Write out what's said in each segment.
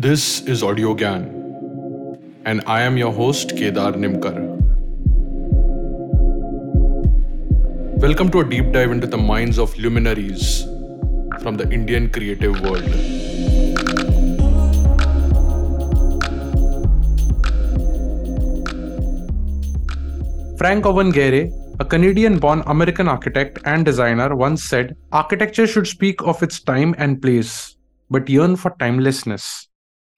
This is Audio Gyan, and I am your host Kedar Nimkar. Welcome to a deep dive into the minds of luminaries from the Indian creative world. Frank Owen Gehry, a Canadian born American architect and designer, once said Architecture should speak of its time and place, but yearn for timelessness.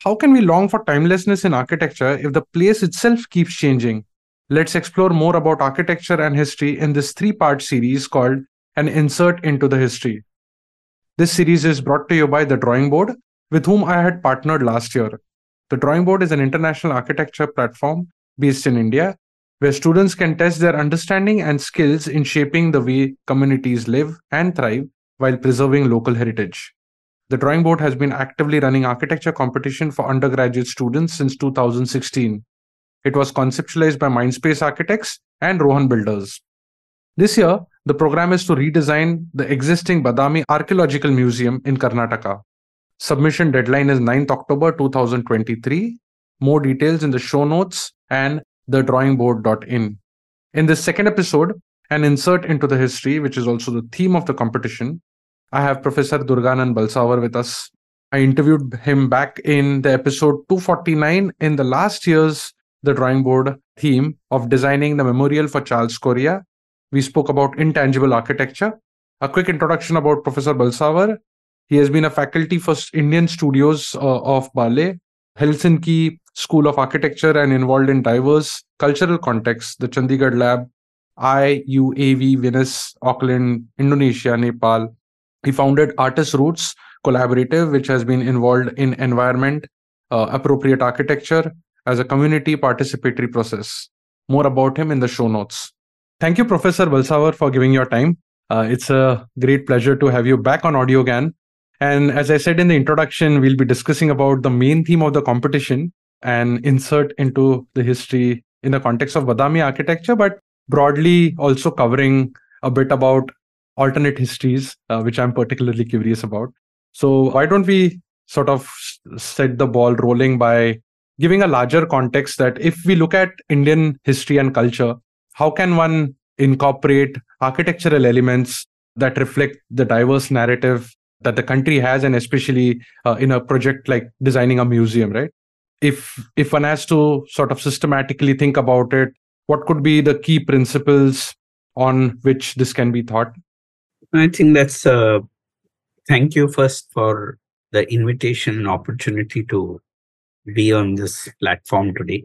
How can we long for timelessness in architecture if the place itself keeps changing? Let's explore more about architecture and history in this three part series called An Insert into the History. This series is brought to you by The Drawing Board, with whom I had partnered last year. The Drawing Board is an international architecture platform based in India where students can test their understanding and skills in shaping the way communities live and thrive while preserving local heritage. The Drawing Board has been actively running architecture competition for undergraduate students since 2016. It was conceptualized by Mindspace Architects and Rohan Builders. This year, the program is to redesign the existing Badami Archaeological Museum in Karnataka. Submission deadline is 9th October 2023. More details in the show notes and thedrawingboard.in. In this second episode, an insert into the history, which is also the theme of the competition, I have Professor Durganand Balsavar with us. I interviewed him back in the episode 249 in the last year's The Drawing Board theme of designing the memorial for Charles Correa. We spoke about intangible architecture. A quick introduction about Professor Balsavar. He has been a faculty for Indian studios uh, of Bartlett, Helsinki School of Architecture, and involved in diverse cultural contexts, the Chandigarh Lab, IUAV, Venice, Auckland, Indonesia, Nepal, he founded Artes-ROOTS Collaborative, which has been involved in environment, uh, appropriate architecture as a community participatory process. More about him in the show notes. Thank you, Professor Balsavar, for giving your time. Uh, it's a great pleasure to have you back on Audio Gyan. And as I said in the introduction, we'll be discussing about the main theme of the competition and insert into the history in the context of Badami architecture, but broadly also covering a bit about alternate histories, uh, which I'm particularly curious about. So, why don't we sort of set the ball rolling by giving a larger context that if we look at Indian history and culture, how can one incorporate architectural elements that reflect the diverse narrative that the country has, and especially uh, in a project like designing a museum, right? If if one has to sort of systematically think about it, what could be the key principles on which this can be thought? I think that's uh, thank you first for the invitation and opportunity to be on this platform today.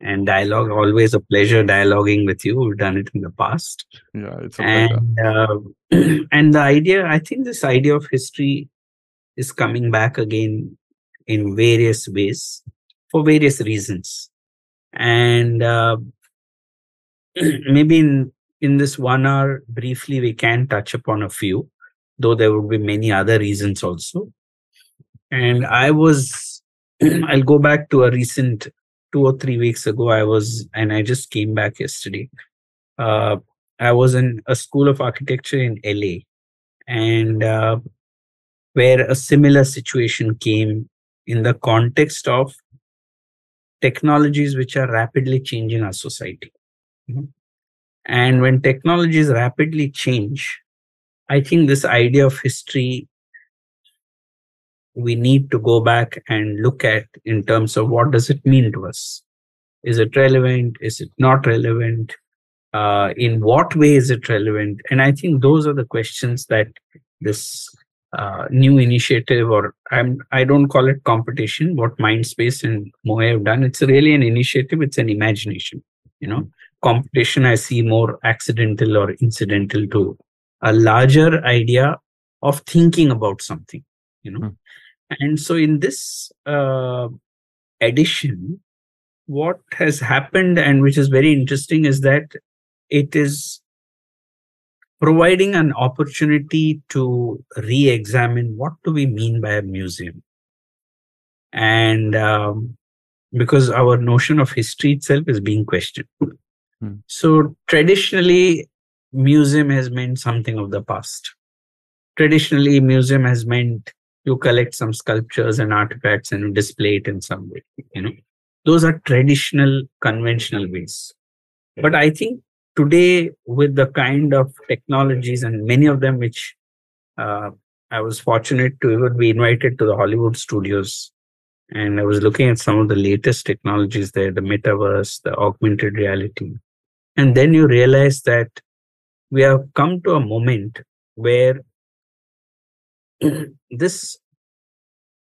And dialogue, always a pleasure dialoguing with you. We've done it in the past. Yeah, it's a and, uh, and the idea, I think this idea of history is coming back again in various ways for various reasons. And uh, maybe in in this one hour, briefly, we can touch upon a few, though there would be many other reasons also. And I was, I'll go back to a recent two or three weeks ago. I was, and I just came back yesterday. Uh, I was in a school of architecture in LA, and uh, where a similar situation came in the context of technologies which are rapidly changing our society. Mm-hmm. And when technologies rapidly change, I think this idea of history we need to go back and look at in terms of what does it mean to us? Is it relevant? Is it not relevant? Uh, in what way is it relevant? And i think those are the questions that this uh, new initiative or i'm i don't call it competition what mindspace and moe have done. It's really an initiative. It's an imagination you know competition I see more accidental or incidental to a larger idea of thinking about something, you know. Mm. And so in this uh, edition, what has happened and which is very interesting is that it is providing an opportunity to re-examine what do we mean by a museum and um, because our notion of history itself is being questioned Hmm. So traditionally, museum has meant something of the past. Traditionally, museum has meant you collect some sculptures and artifacts and display it in some way you know those are traditional conventional ways but i think today with the kind of technologies and many of them which uh, i was fortunate to even be invited to the hollywood studios and i was looking at some of the latest technologies there the metaverse the augmented reality and then you realize that we have come to a moment where this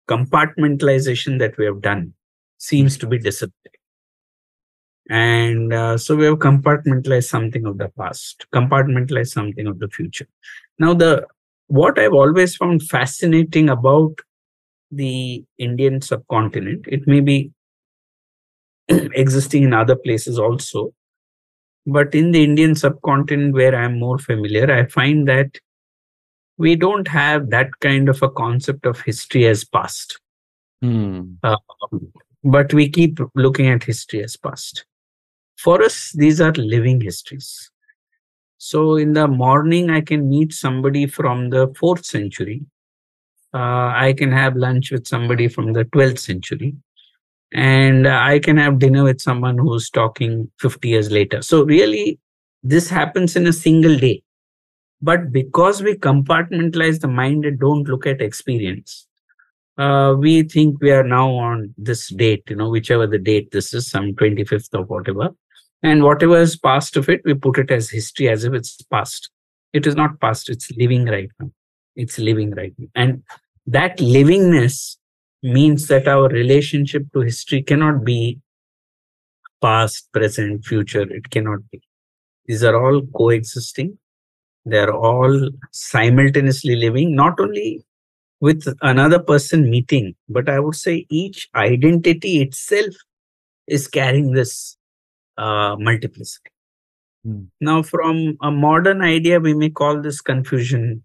compartmentalization that we have done seems to be disappearing. And uh, so we have compartmentalized something of the past, compartmentalized something of the future. Now, the what I've always found fascinating about the Indian subcontinent, it may be existing in other places also, but in the Indian subcontinent where I'm more familiar, I find that we don't have that kind of a concept of history as past. Hmm. Uh, but we keep looking at history as past. For us, these are living histories. So in the morning, I can meet somebody from the fourth century. Uh, I can have lunch with somebody from the 12th century. And I can have dinner with someone who's talking 50 years later. So, really, this happens in a single day. But because we compartmentalize the mind and don't look at experience, uh, we think we are now on this date, you know, whichever the date this is, some 25th or whatever. And whatever is past of it, we put it as history as if it's past. It is not past, it's living right now. It's living right now. And that livingness means that our relationship to history cannot be past, present, future. It cannot be. These are all coexisting they're all simultaneously living not only with another person meeting but i would say each identity itself is carrying this uh, multiplicity Hmm. now from a modern idea we may call this confusion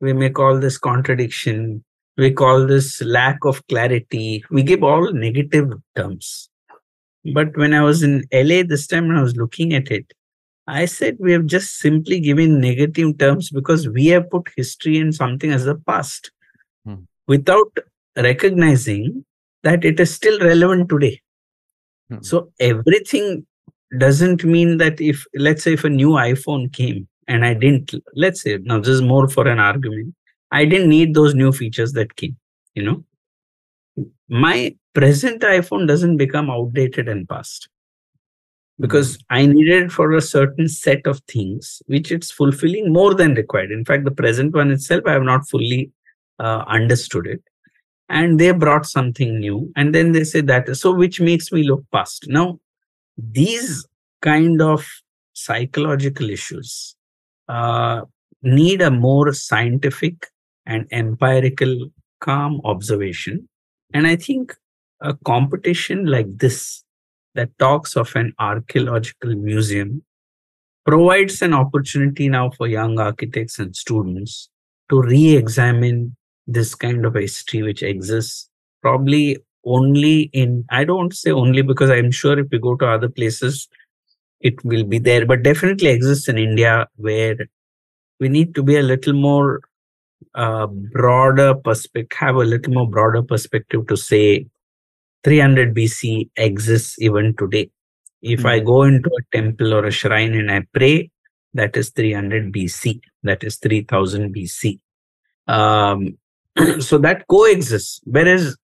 we may call this contradiction we call this lack of clarity we give all negative terms but when i was in la this time and i was looking at it I said we have just simply given negative terms because we have put history in something as the past Hmm. without recognizing that it is still relevant today. Hmm. So everything doesn't mean that if, let's say, if a new iPhone came and I didn't, let's say, now this is more for an argument, I didn't need those new features that came, you know. My present iPhone doesn't become outdated and past because I needed for a certain set of things, which it's fulfilling more than required. In fact, the present one itself, I have not fully uh, understood it. And they brought something new. And then they say that, so which makes me look past. Now, these kind of psychological issues uh, need a more scientific and empirical, calm observation. And I think a competition like this that talks of an archaeological museum provides an opportunity now for young architects and students to re-examine this kind of history which exists probably only in i don't say only because i'm sure if we go to other places it will be there but definitely exists in india where we need to be a little more uh, broader perspective have a little more broader perspective to say 300 BC exists even today. If mm. I go into a temple or a shrine and I pray, that is 300 BC. That is 3000 BC. Um, so that coexists. Whereas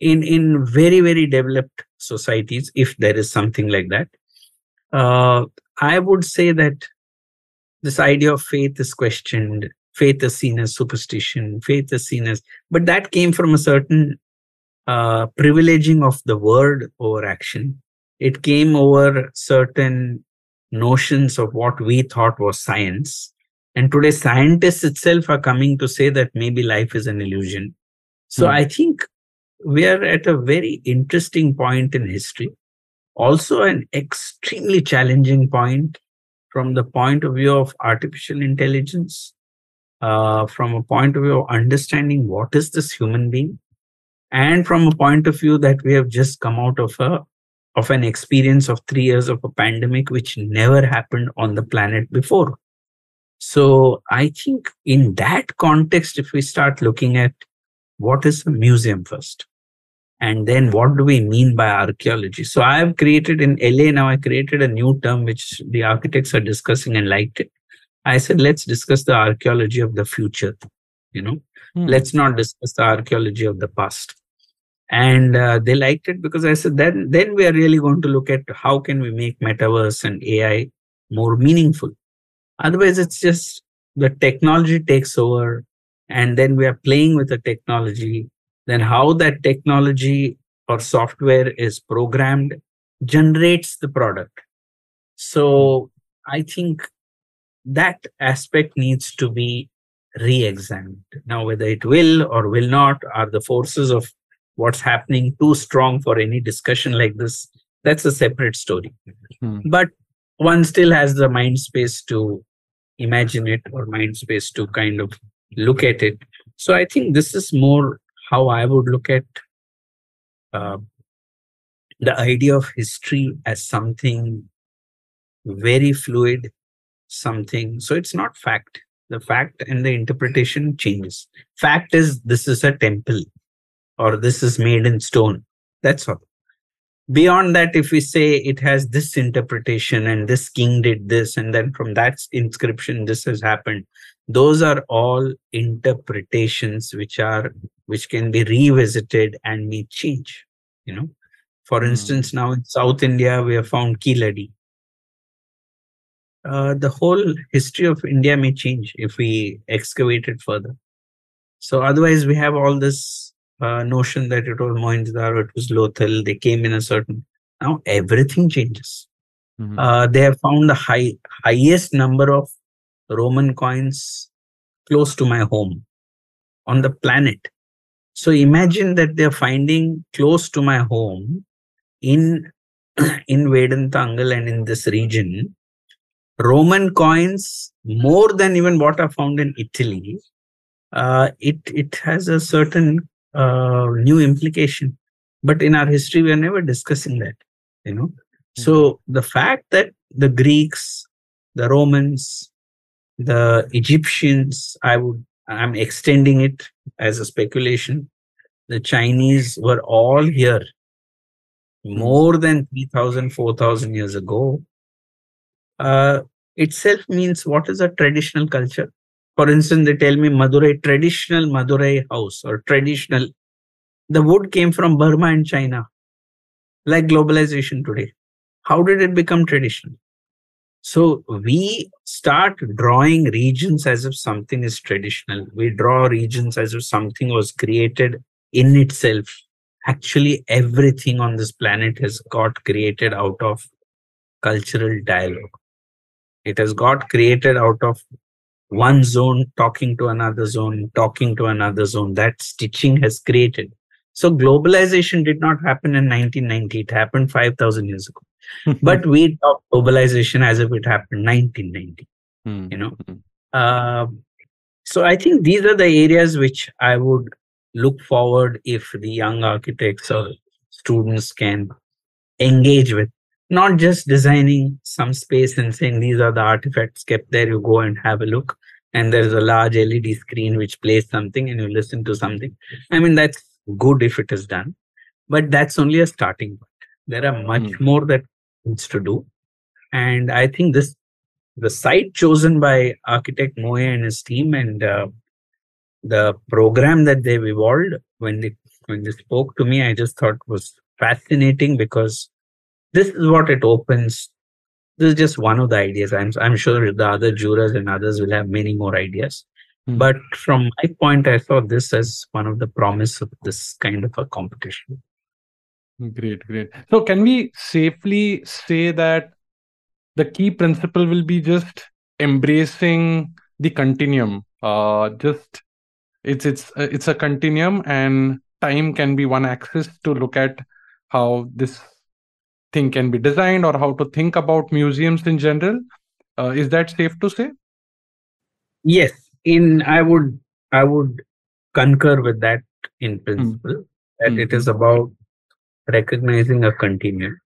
in in very very developed societies, if there is something like that, uh, I would say that this idea of faith is questioned. Faith is seen as superstition. Faith is seen as, but that came from a certain uh, privileging of the word over action. It came over certain notions of what we thought was science. And today, scientists itself are coming to say that maybe life is an illusion. So mm. I think we are at a very interesting point in history, also an extremely challenging point from the point of view of artificial intelligence, uh, from a point of view of understanding what is this human being, and from a point of view that we have just come out of a of an experience of 3 years of a pandemic which never happened on the planet before so i think in that context if we start looking at what is a museum first? And then what do we mean by archaeology? So I have created in LA now, I created a new term which the architects are discussing and liked it. I said, let's discuss the archaeology of the future. You know, hmm. let's not discuss the archaeology of the past. And uh, they liked it because I said, then, then we are really going to look at how can we make metaverse and AI more meaningful. Otherwise, it's just the technology takes over and then we are playing with the technology then how that technology or software is programmed generates the product so i think that aspect needs to be re-examined now whether it will or will not are the forces of what's happening too strong for any discussion like this that's a separate story hmm. but one still has the mind space to imagine it or mind space to kind of look at it. So I think this is more how I would look at uh, the idea of history as something very fluid, something. So it's not fact. The fact and the interpretation changes. Fact is this is a temple or this is made in stone. That's all beyond that if we say it has this interpretation and this king did this and then from that inscription this has happened those are all interpretations which are which can be revisited and may change you know for mm. instance now in south india we have found Keeladi uh, the whole history of india may change if we excavate it further so otherwise we have all this uh, notion that it was Mohenjo-daro, it was Lothal, they came in a certain. Now everything changes. Mm-hmm. Uh, they have found the high highest number of Roman coins close to my home on the planet. So imagine that they're finding close to my home in in Vedantangal and in this region Roman coins more than even what I found in Italy. Uh, it it has a certain uh, new implication but in our history we are never discussing that you know mm-hmm. so the fact that the greeks the romans the egyptians i would i'm extending it as a speculation the chinese were all here hmm. more than 3000 4000 years ago uh, itself means what is a traditional culture for instance, they tell me Madurai, traditional Madurai house or traditional. The wood came from Burma and China, like globalization today. How did it become traditional? So we start drawing regions as if something is traditional. We draw regions as if something was created in itself. Actually, everything on this planet has got created out of cultural dialogue. It has got created out of one zone talking to another zone, talking to another zone. That stitching has created. So globalization did not happen in 1990. It happened 5,000 years ago. but we talk globalization as if it happened 1990. Mm-hmm. You know. Uh, so I think these are the areas which I would look forward if the young architects or students can engage with not just designing some space and saying these are the artifacts kept there you go and have a look. And there's a large led screen which plays something and you listen to something. I mean that's good if it is done but that's only a starting point. There are much mm. more that needs to do. And i think this the site chosen by architect moe and his team and uh, the program that they've evolved when they when they spoke to me i just thought was fascinating because this is what it opens. This is just one of the ideas. I'm I'm sure the other jurors and others will have many more ideas. Mm. But from my point, I saw this as one of the promise of this kind of a competition. Great, great. So can we safely say that the key principle will be just embracing the continuum? Uh, just it's it's it's a continuum, and time can be one axis to look at how this thing can be designed or how to think about museums in general. Uh, is that safe to say? Yes, in I would I would concur with that in principle mm. that mm. it is about recognizing a continuum.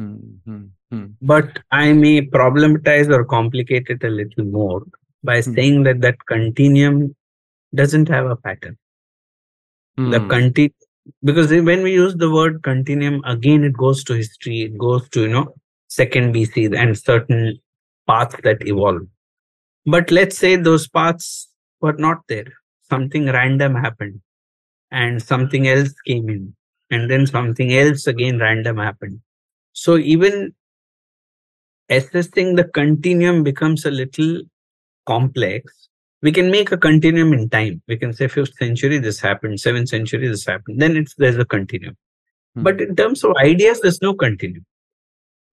Mm-hmm. But I may problematize or complicate it a little more by saying that that continuum doesn't have a pattern. mm. the hmm. Because when we use the word continuum again it goes to history it goes to you know second bc and certain paths that evolve. But let's say those paths were not there. Something random happened and something else came in and then something else again random happened. So even assessing the continuum becomes a little complex we can make a continuum in time. We can say fifth century this happened. Seventh century this happened. Then it's there's a continuum. Hmm. but in terms of ideas there's no continuum.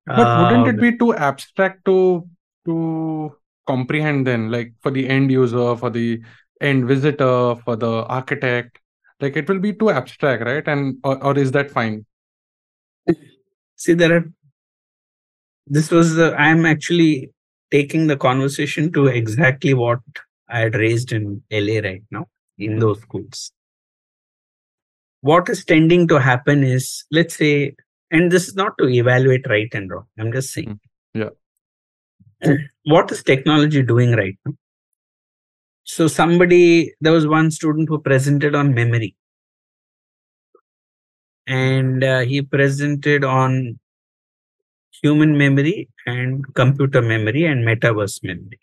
But wouldn't it uh, be too abstract to to comprehend then? Like for the end user for the end visitor for the architect like it will be too abstract right? And or, or is that fine? See there are this was the i'm actually taking the conversation to exactly what i had raised in la right now in hmm. those schools what is tending to happen is let's say and this is not to evaluate right and wrong i'm just saying hmm. yeah uh, what is technology doing right now? So somebody, there was one student who presented on memory. And uh, he presented on human memory and computer memory and metaverse memory.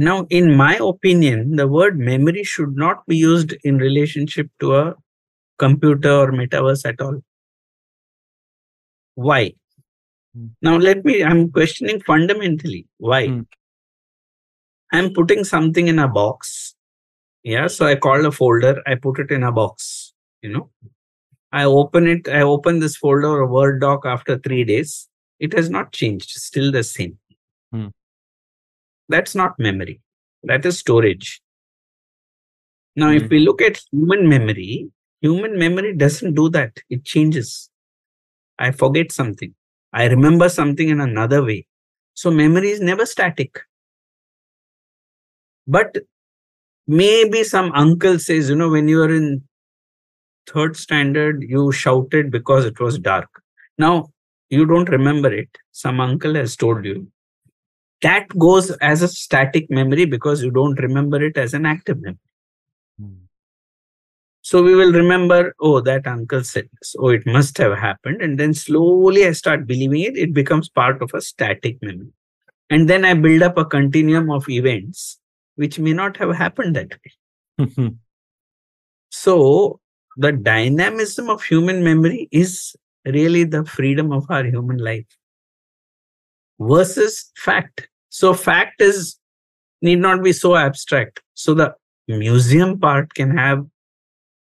Now, in my opinion, the word memory should not be used in relationship to a computer or metaverse at all. Why? Mm. Now, let me, I'm questioning fundamentally why. Mm. I'm putting something in a box. Yeah. So I call a folder, I put it in a box, you know. I open it, I open this folder or Word doc after three days. It has not changed, still the same. Mm. That's not memory, that is storage. Now, if hmm. we look at human memory, human memory doesn't do that, it changes. I forget something. I remember something in another way. So memory is never static. But maybe some uncle says, you know, when you are in third standard, you shouted because it was dark. Now, you don't remember it. Some uncle has told you. That goes as a static memory because you don't remember it as an active memory. Hmm. So we will remember, oh, that uncle said this. Oh, it must have happened. And then slowly I start believing it. It becomes part of a static memory. And then I build up a continuum of events which may not have happened that way. so the dynamism of human memory is really the freedom of our human life versus fact. So fact is need not be so abstract. So the museum part can have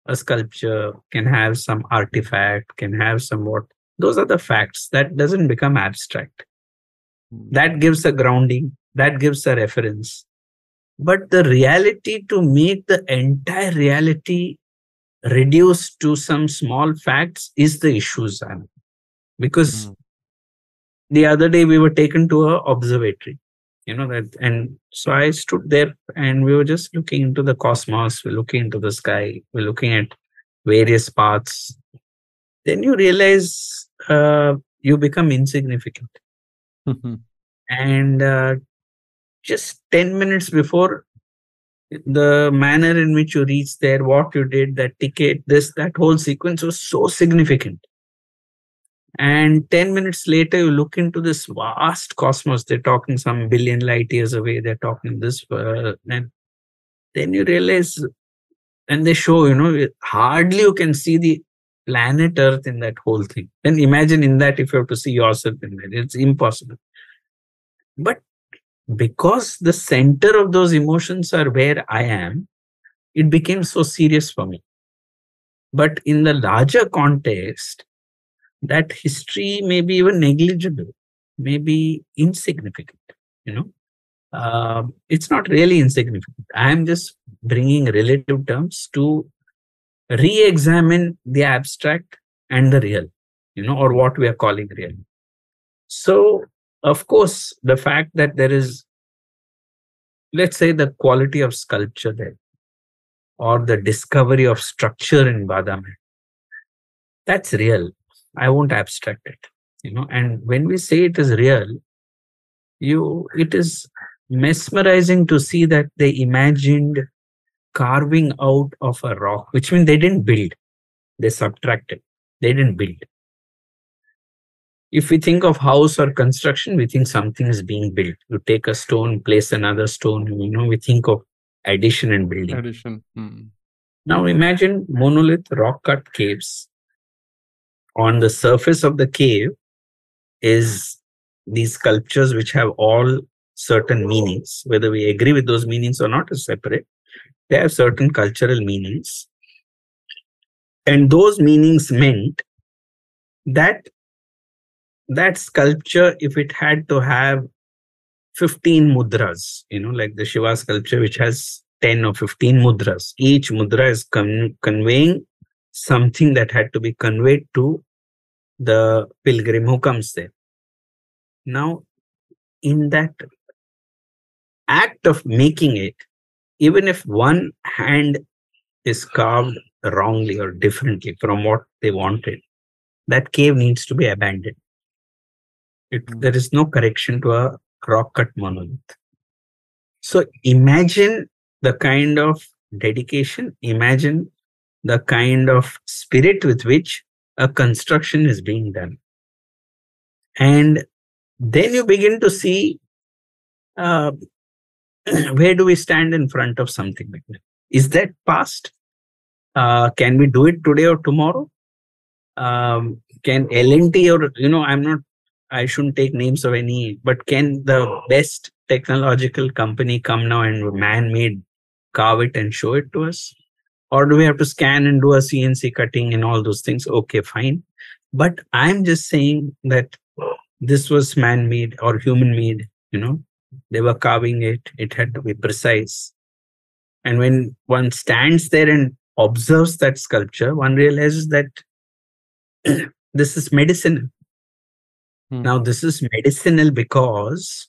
a sculpture can have some artifact can have somewhat those are the facts that doesn't become abstract that gives a grounding that gives a reference but the reality to make the entire reality reduced to some small facts is the issue Sam. because mm. the other day we were taken to a observatory you know that and so i stood there and we were just looking into the cosmos we're looking into the sky we're looking at various paths. Then you realize uh, you become insignificant. Mm-hmm. and uh, just 10 minutes before the manner in which you reached there what you did that ticket this that whole sequence was so significant and 10 minutes later, you look into this vast cosmos. They're talking some billion light years away. They're talking this. Uh, and then you realize, and they show, you know, hardly you can see the planet Earth in that whole thing. Then imagine in that if you have to see yourself in that, it's impossible. But because the center of those emotions are where I am, it became so serious for me. But in the larger context, that history may be even negligible, may be insignificant, you know. Uh, it's not really insignificant. I'm just bringing relative terms to re examine the abstract and the real, you know, or what we are calling real. So, of course, the fact that there is, let's say, the quality of sculpture there, or the discovery of structure in Badami, that's real. I won't abstract it. You know, and when we say it is real, you it is mesmerizing to see that they imagined carving out of a rock, which means they didn't build, they subtracted, they didn't build. If we think of house or construction, we think something is being built. You take a stone, place another stone, you know, we think of addition and building. Addition. Hmm. Now imagine monolith rock cut caves. On the surface of the cave is these sculptures which have all certain meanings. Whether we agree with those meanings or not is separate. They have certain cultural meanings. And those meanings meant that that sculpture, if it had to have 15 mudras, you know, like the Shiva sculpture, which has 10 or 15 mudras. Each mudra is con- conveying something that had to be conveyed to the pilgrim who comes there. Now, in that act of making it, even if one hand is carved wrongly or differently from what they wanted, that cave needs to be abandoned. It, hmm. there is no correction to a rock cut monolith. So imagine the kind of dedication, imagine the kind of spirit with which a construction is being done. And then you begin to see uh, where do we stand in front of something like that? Is that past? Uh, can we do it today or tomorrow? Um, can L&T or, you know, I'm not, I shouldn't take names of any, but can the best technological company come now and man-made carve it and show it to us? Or do we have to scan and do a CNC cutting and all those things? Okay, fine. But I'm just saying that this was man made or human made, you know, they were carving it, it had to be precise. And when one stands there and observes that sculpture, one realizes that this is medicinal. Hmm. Now, this is medicinal because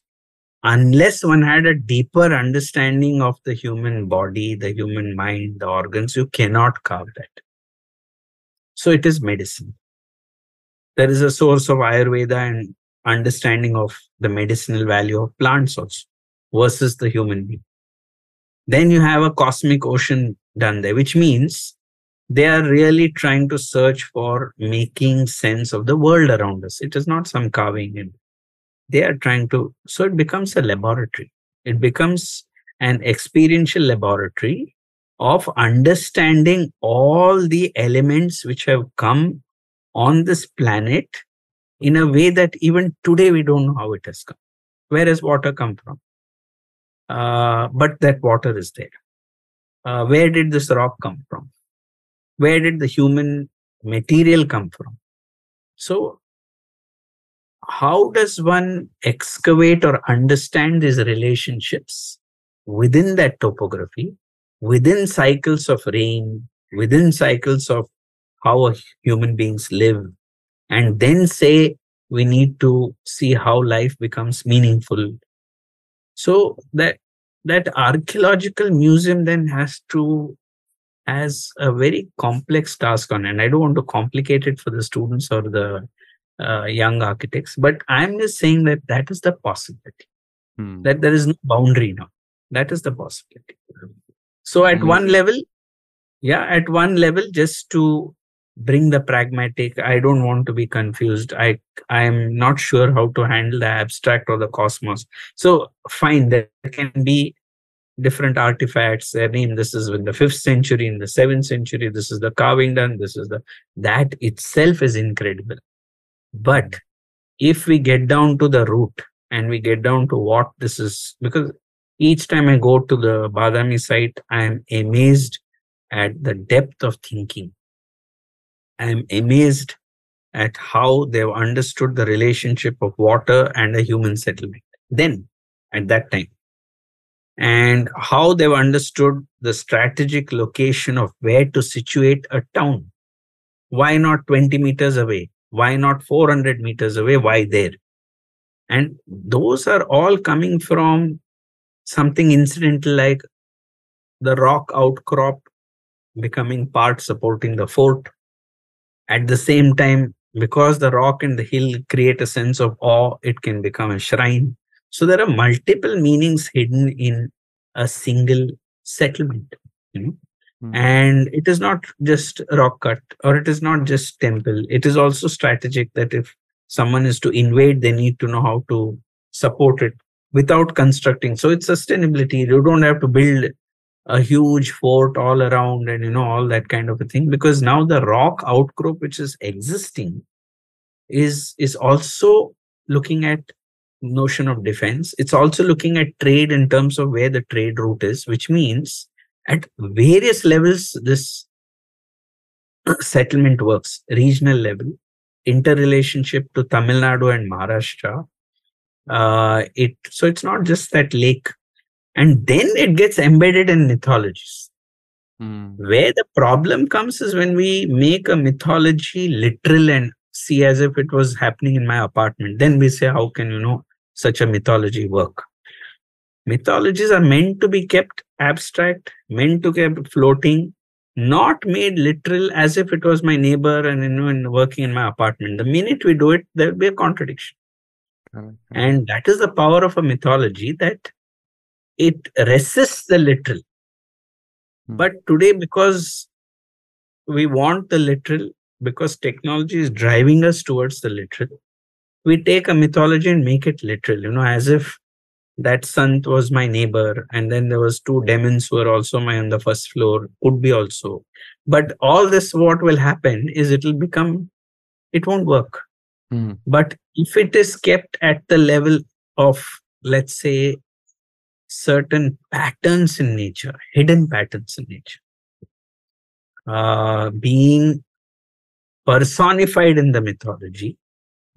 unless one had a deeper understanding of the human body, the human mind, the organs, you cannot carve that. So it is medicine. There is a source of Ayurveda and understanding of the medicinal value of plants also versus the human being. Then you have a cosmic ocean done there, which means they are really trying to search for making sense of the world around us. It is not some carving in they are trying to so it becomes a laboratory. It becomes an experiential laboratory of understanding all the elements which have come on this planet in a way that even today we don't know how it has come. Where has water come from? Uh, but that water is there. Uh, where did this rock come from? Where did the human material come from? So how does one excavate or understand these relationships within that topography, within cycles of rain, within cycles of how human beings live, and then say we need to see how life becomes meaningful. So that that archaeological museum then has to has a very complex task on and i don't want to complicate it for the students or the uh, young architects. But i'm just saying that that is the possibility. Hmm. that there is no boundary now. That is the possibility. So at one level yeah at one level just to bring the pragmatic i don't want to be confused. I i am not sure how to handle the abstract or the cosmos. So fine there can be different artifacts. Their name this is in the fifth century in the seventh century this is the carving done this is the that itself is incredible but if we get down to the root and we get down to what this is, because each time I go to the Badami site, I am amazed at the depth of thinking. I am amazed at how they've understood the relationship of water and a human settlement. Then, at that time, and how they've understood the strategic location of where to situate a town. Why not 20 meters away? Why not 400 meters away? Why there? And those are all coming from something incidental like the rock outcrop becoming part supporting the fort. At the same time, because the rock and the hill create a sense of awe, it can become a shrine. So there are multiple meanings hidden in a single settlement. you know mm. and it is not just rock cut or it is not just temple. It is also strategic that if someone is to invade they need to know how to support it without constructing. So it's sustainability. You don't have to build a huge fort all around and you know all that kind of a thing because now the rock outcrop which is existing is is also looking at notion of defense. It's also looking at trade in terms of where the trade route is which means at various levels this settlement works. Regional level interrelationship to tamil nadu and maharashtra. Uh, it so it's not just that lake. And then it gets embedded in mythologies. Mm. where the problem comes is when we make a mythology literal and see as if it was happening in my apartment then we say how can you know such a mythology work mythologies are meant to be kept abstract meant to keep floating not made literal as if it was my neighbor and you know working in my apartment the minute we do it there will be a contradiction and that is the power of a mythology that it resists the literal. Hmm. But today, because we want the literal, because technology is driving us towards the literal, we take a mythology and make it literal, you know, as if that sant was my neighbor, and then there was two demons who were also my on the first floor, could be also. But all this, what will happen is it will become, it won't work. Hmm. But if it is kept at the level of, let's say, certain patterns in nature, hidden patterns in nature, uh, being personified in the mythology,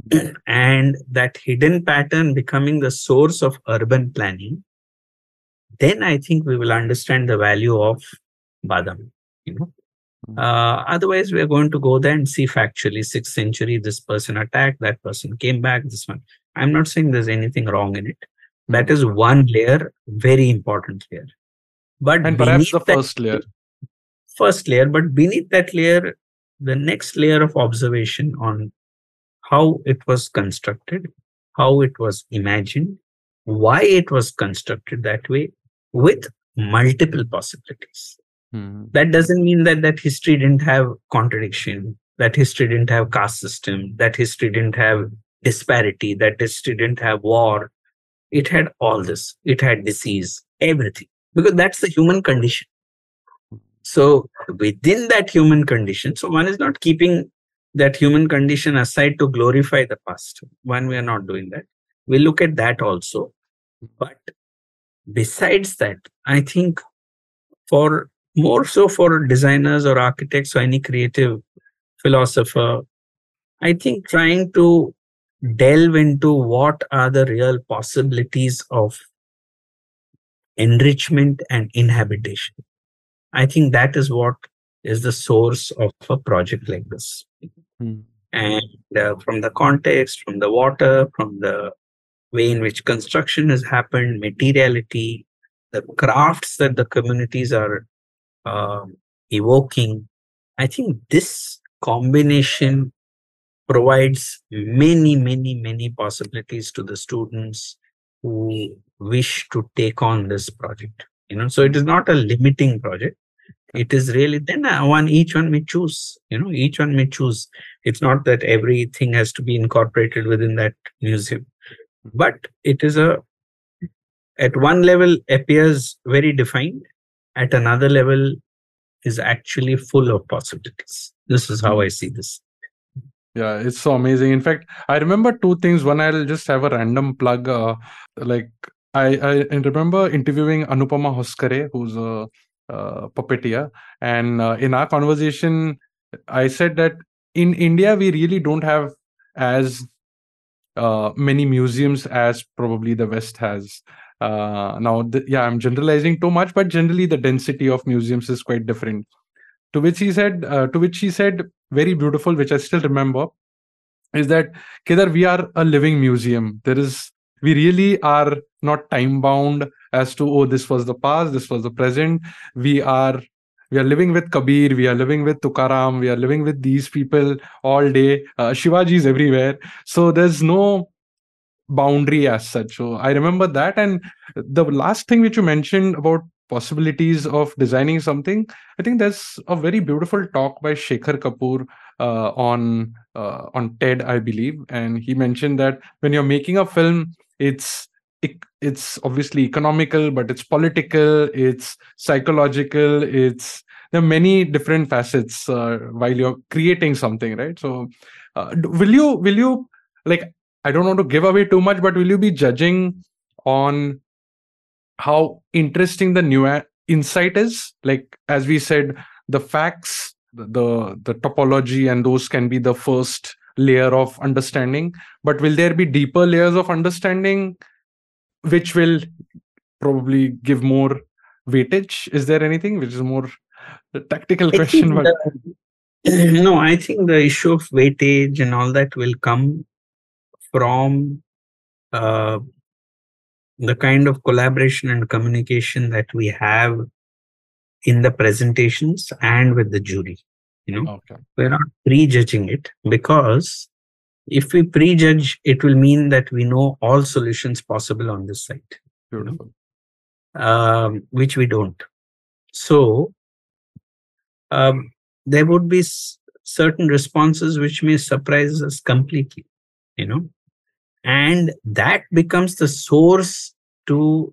and that hidden pattern becoming the source of urban planning, then I think we will understand the value of Badami. You know, hmm. uh, otherwise we are going to go there and see factually sixth century this person attacked, that person came back, this one. I'm not saying there's anything wrong in it. That is one layer, very important layer. But and perhaps the first layer. First layer, but beneath that layer, the next layer of observation on how it was constructed, how it was imagined, why it was constructed that way, with multiple possibilities. Hmm. That doesn't mean that that history didn't have contradiction, that history didn't have caste system, that history didn't have disparity, that history didn't have war, it had all this it had disease everything because that's the human condition so within that human condition so one is not keeping that human condition aside to glorify the past one we are not doing that we look at that also but besides that i think for more so for designers or architects or any creative philosopher i think trying to delve into what are the real possibilities of enrichment and inhabitation. I think that is what is the source of a project like this. Hmm. And uh, from the context, from the water, from the way in which construction has happened, materiality, the crafts that the communities are uh, evoking, I think this combination provides many, many, many possibilities to the students who wish to take on this project. You know, so it is not a limiting project. It is really then uh, one each one may choose. You know, each one may choose. It's not that everything has to be incorporated within that museum, but it is a at one level appears very defined. At another level, is actually full of possibilities. This is how I see this. Yeah, it's so amazing. In fact, I remember two things. One, I'll just have a random plug. Uh, like I, I remember interviewing Anupama Hoskere, who's a, a puppeteer, and uh, in our conversation, I said that in India we really don't have as uh, many museums as probably the West has. Uh, now, th- yeah, I'm generalizing too much, but generally the density of museums is quite different. To which he said, uh, to which he said, very beautiful, which I still remember, is that Kedar, we are a living museum. There is, we really are not time bound as to, oh, this was the past, this was the present. We are we are living with Kabir, we are living with Tukaram, we are living with these people all day. Uh, Shivaji is everywhere. So there's no boundary as such. So I remember that. And the last thing which you mentioned about possibilities of designing something i think there's a very beautiful talk by Shekhar Kapur uh, on uh, on ted i believe and he mentioned that when you're making a film it's it's obviously economical but it's political it's psychological it's there are many different facets uh, while you're creating something right? So uh, will you will you like i don't want to give away too much but will you be judging on how interesting the new insight is? Like as we said the facts the the topology and those can be the first layer of understanding but will there be deeper layers of understanding which will probably give more weightage is there anything which is more tactical I question but... the, no i think the issue of weightage and all that will come from uh, the kind of collaboration and communication that we have in the presentations and with the jury you know okay. we're not prejudging it because if we prejudge it will mean that we know all solutions possible on this site Beautiful. Um, which we don't so um, there would be s- certain responses which may surprise us completely you know and that becomes the source to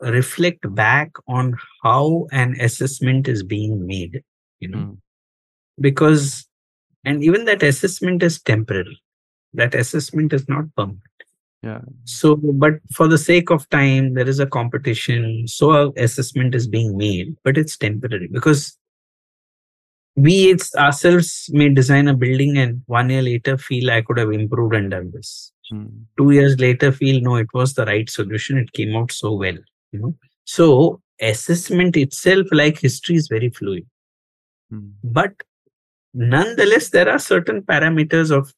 reflect back on how an assessment is being made you know mm. because and even that assessment is temporary. That assessment is not permanent. Yeah. So but for the sake of time there is a competition so assessment is being made but it's temporary because we it's ourselves may design a building and one year later feel i could have improved and done this. Hmm. two years later feel no it was the right solution. It came out so well you know. So assessment itself like history is very fluid. Hmm. but nonetheless there are certain parameters of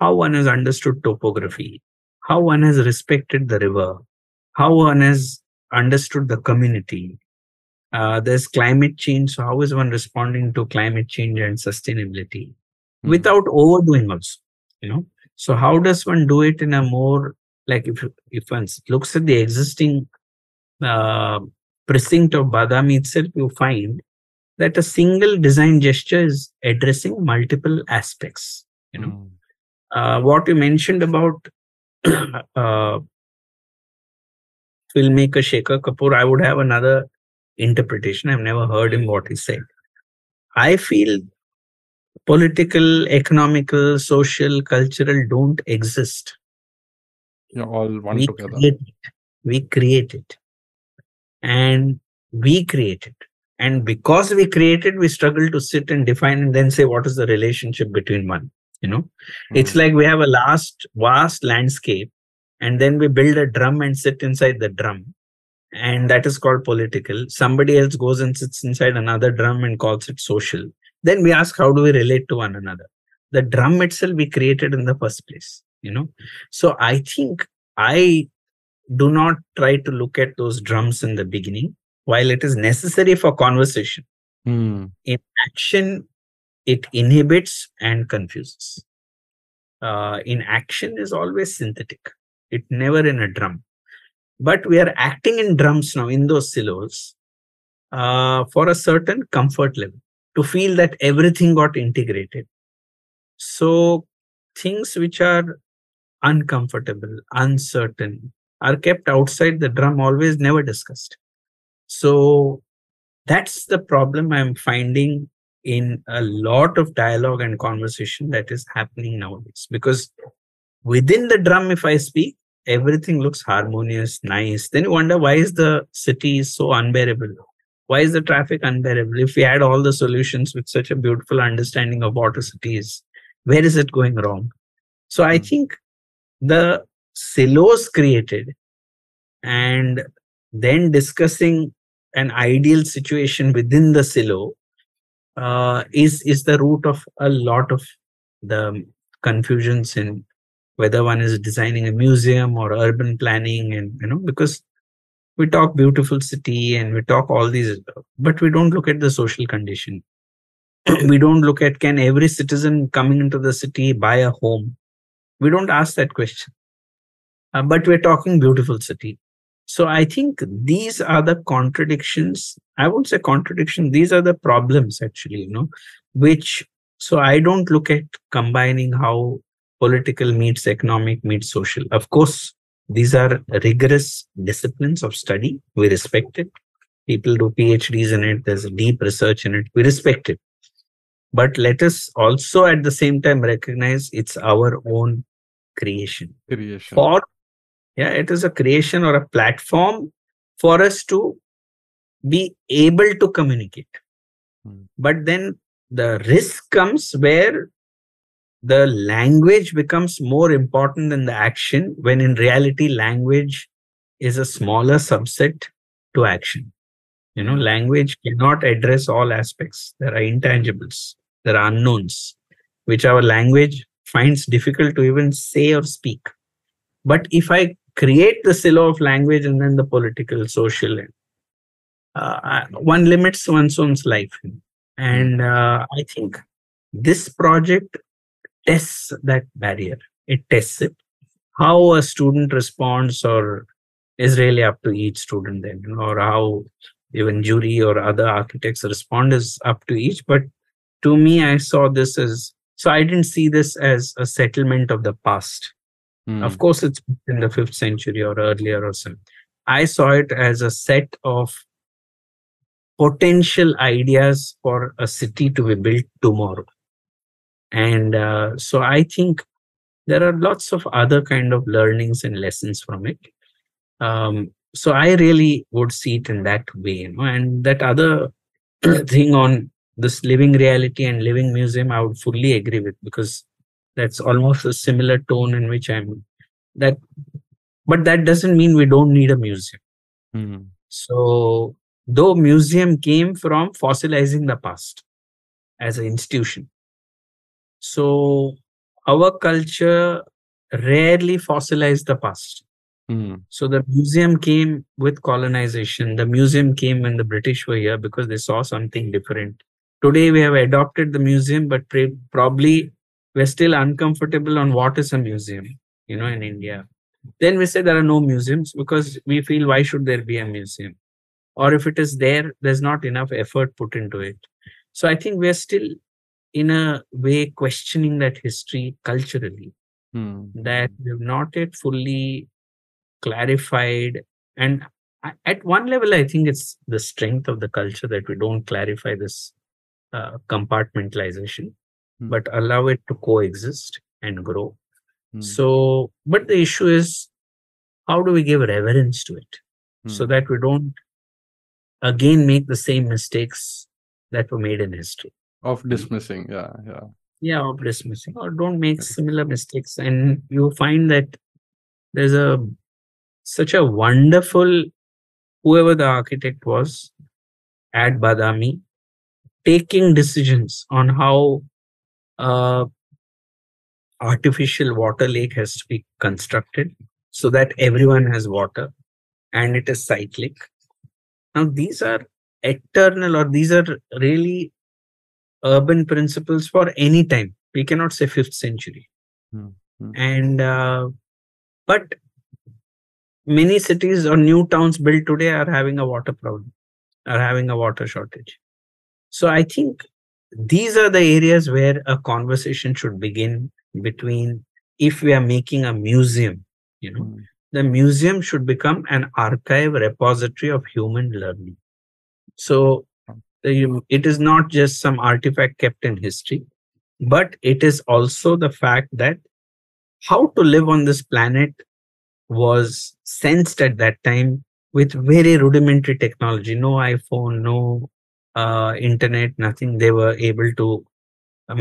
how one has understood topography how one has respected the river how one has understood the community. Uh, there's climate change so how is one responding to climate change and sustainability? Mm-hmm. without overdoing also you know? So how does one do it in a more like if if one looks at the existing uh, precinct of badami itself you find that a single design gesture is addressing multiple aspects you know mm. uh, what you mentioned about uh, filmmaker Shekhar Kapur, I would have another interpretation. I've never heard him what he said. I feel political, economical, social, cultural don't exist. You're all one we together. Create it. We create it. And we create it. And because we created, we struggle to sit and define and then say what is the relationship between one. You know, mm-hmm. it's like we have a last vast landscape, and then we build a drum and sit inside the drum and that is called political. Somebody else goes and sits inside another drum and calls it social. Then we ask, how do we relate to one another? The drum itself we created in the first place, you know. So I think I do not try to look at those drums in the beginning, while it is necessary for conversation. Mm. In action, it inhibits and confuses. Uh, in action is always synthetic. It never in a drum but we are acting in drums now in those silos uh, for a certain comfort level to feel that everything got integrated so things which are uncomfortable uncertain are kept outside the drum always never discussed so that's the problem i'm finding in a lot of dialogue and conversation that is happening nowadays because within the drum if i speak everything looks harmonious, nice. Then you wonder why is the city so unbearable? Why is the traffic unbearable? If we had all the solutions with such a beautiful understanding of what a city is, where is it going wrong? So I hmm. think the silos created and then discussing an ideal situation within the silo uh, is is the root of a lot of the confusions in whether one is designing a museum or urban planning and you know because we talk beautiful city and we talk all these but we don't look at the social condition. We don't look at can every citizen coming into the city buy a home? We don't ask that question. Uh, but we're talking beautiful city so I think these are the contradictions. I won't say contradiction. These are the problems actually, you know, which so I don't look at combining how political meets economic meets social. Of course, these are rigorous disciplines of study. We respect it. People do PhDs in it. There's deep research in it. We respect it. But let us also at the same time recognize it's our own creation. Creation. For yeah it is a creation or a platform for us to be able to communicate. Hmm. but then the risk comes where the language becomes more important than the action when in reality language is a smaller subset to action. You know language cannot address all aspects. There are intangibles there are unknowns which our language finds difficult to even say or speak. But if i create the silo of language and then the political, social, and uh, one limits one's own life. And uh, I think this project tests that barrier. It tests it. How a student responds or is really up to each student then, or how even jury or other architects respond is up to each. But to me, I saw this as so I didn't see this as a settlement of the past. Mm. Of course, it's in the fifth century or earlier or so. I saw it as a set of potential ideas for a city to be built tomorrow. And uh, so I think there are lots of other kind of learnings and lessons from it. Um, so I really would see it in that way, you know, and that other thing on this living reality and living museum, I would fully agree with because that's almost a similar tone in which i'm that but that doesn't mean we don't need a museum mm. so though museum came from fossilizing the past as an institution so our culture rarely fossilized the past mm. so the museum came with colonization the museum came when the british were here because they saw something different today we have adopted the museum but probably we're still uncomfortable on what is a museum you know in india. Then we say there are no museums because we feel why should there be a museum? Or if it is there there's not enough effort put into it. So i think we're still in a way questioning that history culturally hmm. that we've not yet fully clarified. And at one level i think it's the strength of the culture that we don't clarify this uh, compartmentalization Hmm. but allow it to coexist and grow. Hmm. So, but the issue is how do we give reverence to it so Hmm. that we don't again make the same mistakes that were made in history? Of dismissing, yeah, yeah. Yeah, of dismissing, or don't make similar mistakes. And you find that there's a such a wonderful whoever the architect was at Badami taking decisions on how uh, artificial water lake has to be constructed so that everyone has water and it is cyclic. Now, these are eternal or these are really urban principles for any time. We cannot say fifth century. Mm-hmm. And, uh, but many cities or new towns built today are having a water problem, are having a water shortage. So I think these are the areas where a conversation should begin between if we are making a museum you know. Mm. the museum should become an archive repository of human learning. So it is not just some artifact kept in history but it is also the fact that how to live on this planet was sensed at that time with very rudimentary technology. No iphone no uh, internet, nothing. They were able to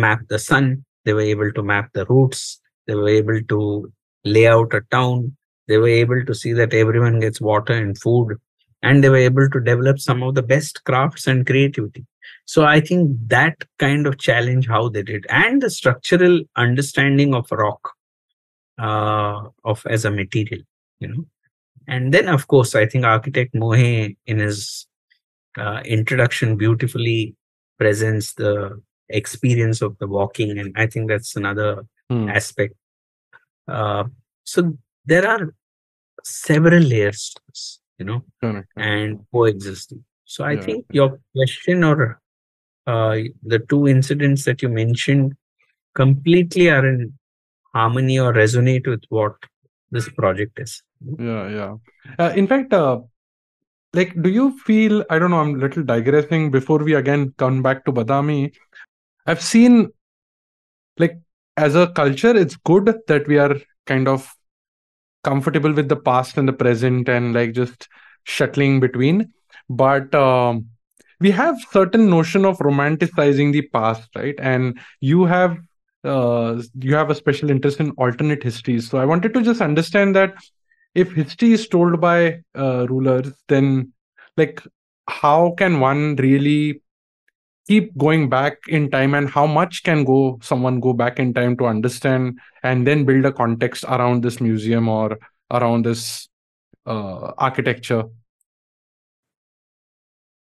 map the sun. They were able to map the routes. They were able to lay out a town. They were able to see that everyone gets water and food. And they were able to develop some of the best crafts and creativity. So I think that kind of challenge how they did, and the structural understanding of rock, uh, of as a material, you know. And then, of course, I think architect Mohe in his uh, introduction beautifully presents the experience of the walking and i think that's another hmm. aspect uh, so there are several layers to this, you know, Correct. and coexisting. So I Yeah. think your question or uh, the two incidents that you mentioned completely are in harmony or resonate with what this project is. Yeah, yeah. Uh, in fact, uh, like, do you feel? I don't know. I'm a little digressing before we again come back to Badami. I've seen, like, as a culture, it's good that we are kind of comfortable with the past and the present and like just shuttling between. But um, we have certain notion of romanticizing the past, right? And you have uh, you have a special interest in alternate histories. So I wanted to just understand that if history is told by uh, rulers, then like how can one really keep going back in time and how much can go someone go back in time to understand and then build a context around this museum or around this uh, architecture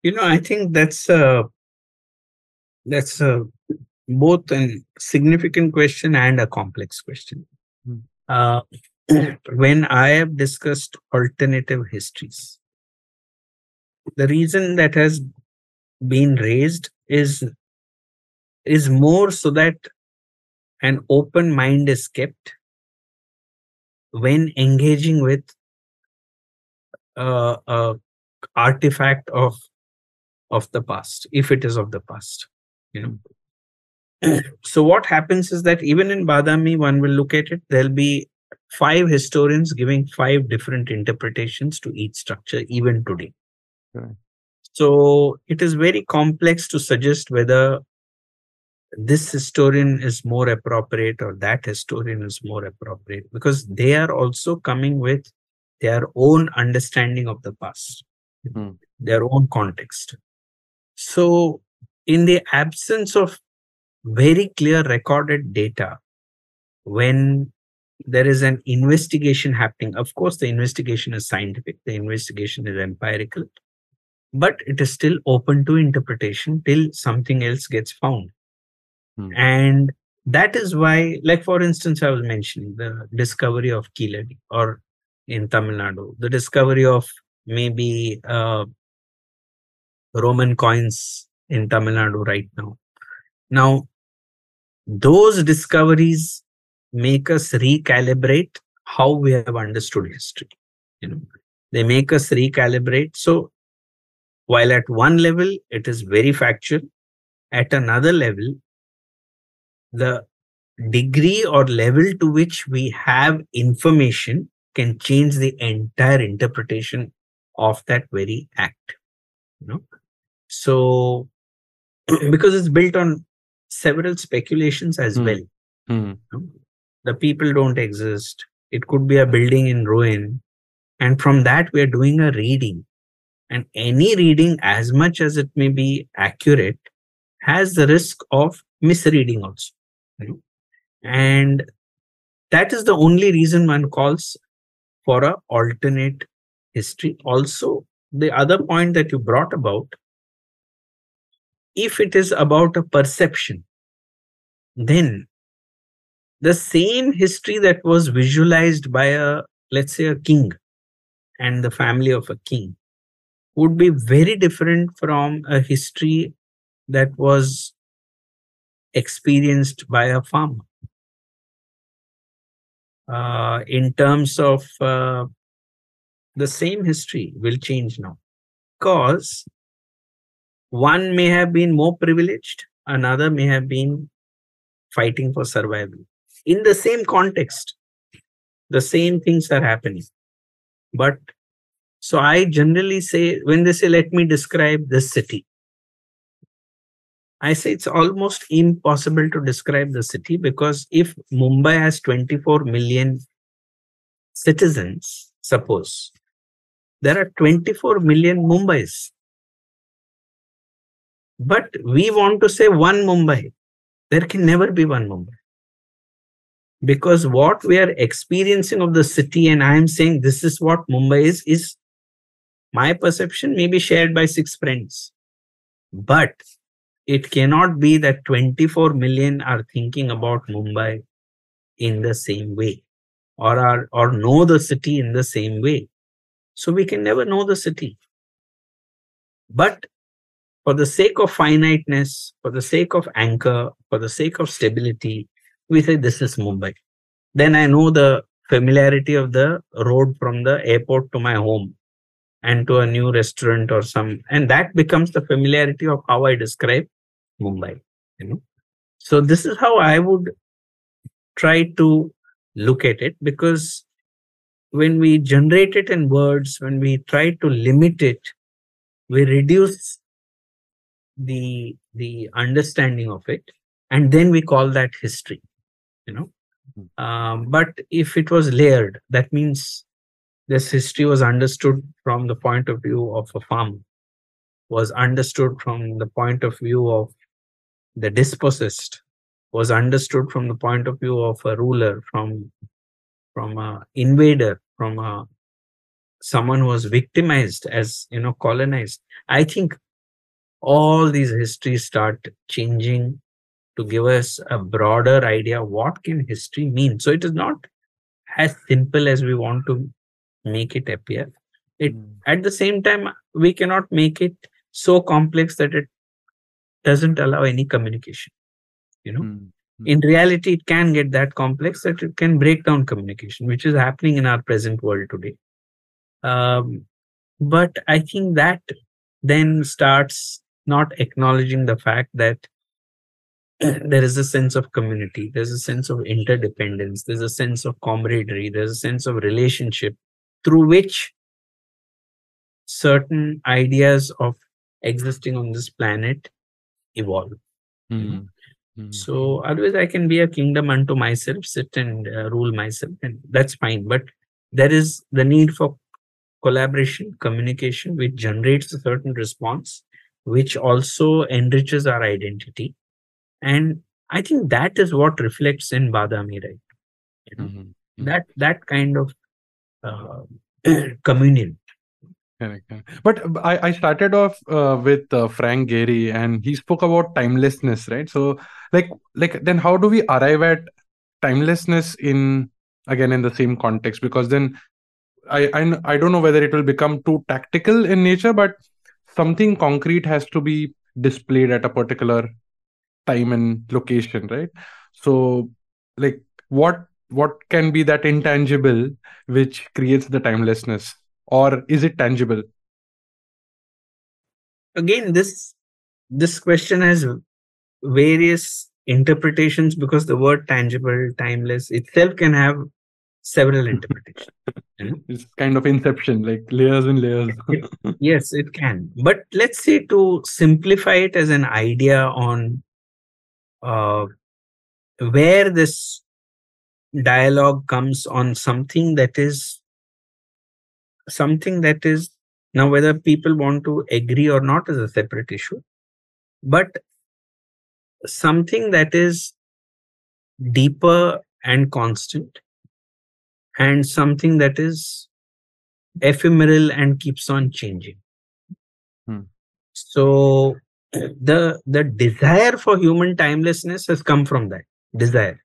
You know, I think that's a that's a both a significant question and a complex question. Hmm. Uh, when I have discussed alternative histories, the reason that has been raised is is more so that an open mind is kept when engaging with uh, a artifact of of the past if it is of the past you know. So what happens is that even in badami one will look at it there'll be five historians giving five different interpretations to each structure even today Right. so it is very complex to suggest whether this historian is more appropriate or that historian is more appropriate because they are also coming with their own understanding of the past Hmm. their own context so in the absence of very clear recorded data when there is an investigation happening. Of course the investigation is scientific the investigation is empirical but it is still open to interpretation till something else gets found. Hmm. and that is why like for instance i was mentioning the discovery of Keeladi or in tamil nadu the discovery of maybe uh, roman coins in tamil nadu right now. Now those discoveries make us recalibrate how we have understood history you know they make us recalibrate so while at one level it is very factual at another level the degree or level to which we have information can change the entire interpretation of that very act you know so because it's built on several speculations as Hmm. well Hmm. you know. The people don't exist. It could be a building in ruin. And from that we are doing a reading. And any reading as much as it may be accurate has the risk of misreading also you know. and that is the only reason one calls for a alternate history. Also the other point that you brought about if it is about a perception then the same history that was visualized by a let's say a king and the family of a king would be very different from a history that was experienced by a farmer. Uh, in terms of uh, the same history will change now. Because one may have been more privileged another may have been fighting for survival in the same context the same things are happening. But so i generally say when they say let me describe this city i say it's almost impossible to describe the city because if mumbai has 24 million citizens suppose there are 24 million mumbais. But we want to say one mumbai. There can never be one mumbai because what we are experiencing of the city and i am saying this is what mumbai is is my perception may be shared by six friends but it cannot be that 24 million are thinking about mumbai in the same way or are or know the city in the same way. So we can never know the city. But for the sake of finiteness, for the sake of anchor, for the sake of stability, we say this is Mumbai. Then I know the familiarity of the road from the airport to my home and to a new restaurant or some, and that becomes the familiarity of how I describe Mumbai. You know, so this is how I would try to look at it because when we generate it in words, when we try to limit it, we reduce the the understanding of it, and then we call that history. You know, mm-hmm. um, but if it was layered, that means this history was understood from the point of view of a farmer, was understood from the point of view of the dispossessed, was understood from the point of view of a ruler, from from a invader, from a someone who was victimized as you know colonized. I think all these histories start changing to give us a broader idea what can history mean. So it is not as simple as we want to make it appear. It mm. at the same time we cannot make it so complex that it doesn't allow any communication. You know, mm in reality it can get that complex that it can break down communication which is happening in our present world today um, but i think that then starts not acknowledging the fact that there is a sense of community there's a sense of interdependence there's a sense of camaraderie there's a sense of relationship through which certain ideas of existing on this planet evolve mm. Mm-hmm. So otherwise, I can be a kingdom unto myself, sit and uh, rule myself, and that's fine. But there is the need for collaboration, communication, which generates a certain response, which also enriches our identity. And I think that is what reflects in Badami, right? You know, mm-hmm. mm-hmm. That that kind of uh, communion Correct, But I, I started off uh, with uh, Frank Gehry, and he spoke about timelessness, right? So, like, like then how do we arrive at timelessness in again in the same context? Because then I, I I don't know whether it will become too tactical in nature, but something concrete has to be displayed at a particular time and location, right? So, like, what what can be that intangible which creates the timelessness? or is it tangible again this this question has various interpretations because the word tangible timeless itself can have several interpretations it's kind of inception like layers and layers yes it can but let's say to simplify it as an idea on uh, where this dialogue comes on something that is something that is now whether people want to agree or not is a separate issue but something that is deeper and constant and something that is ephemeral and keeps on changing hmm. so the the desire for human timelessness has come from that desire.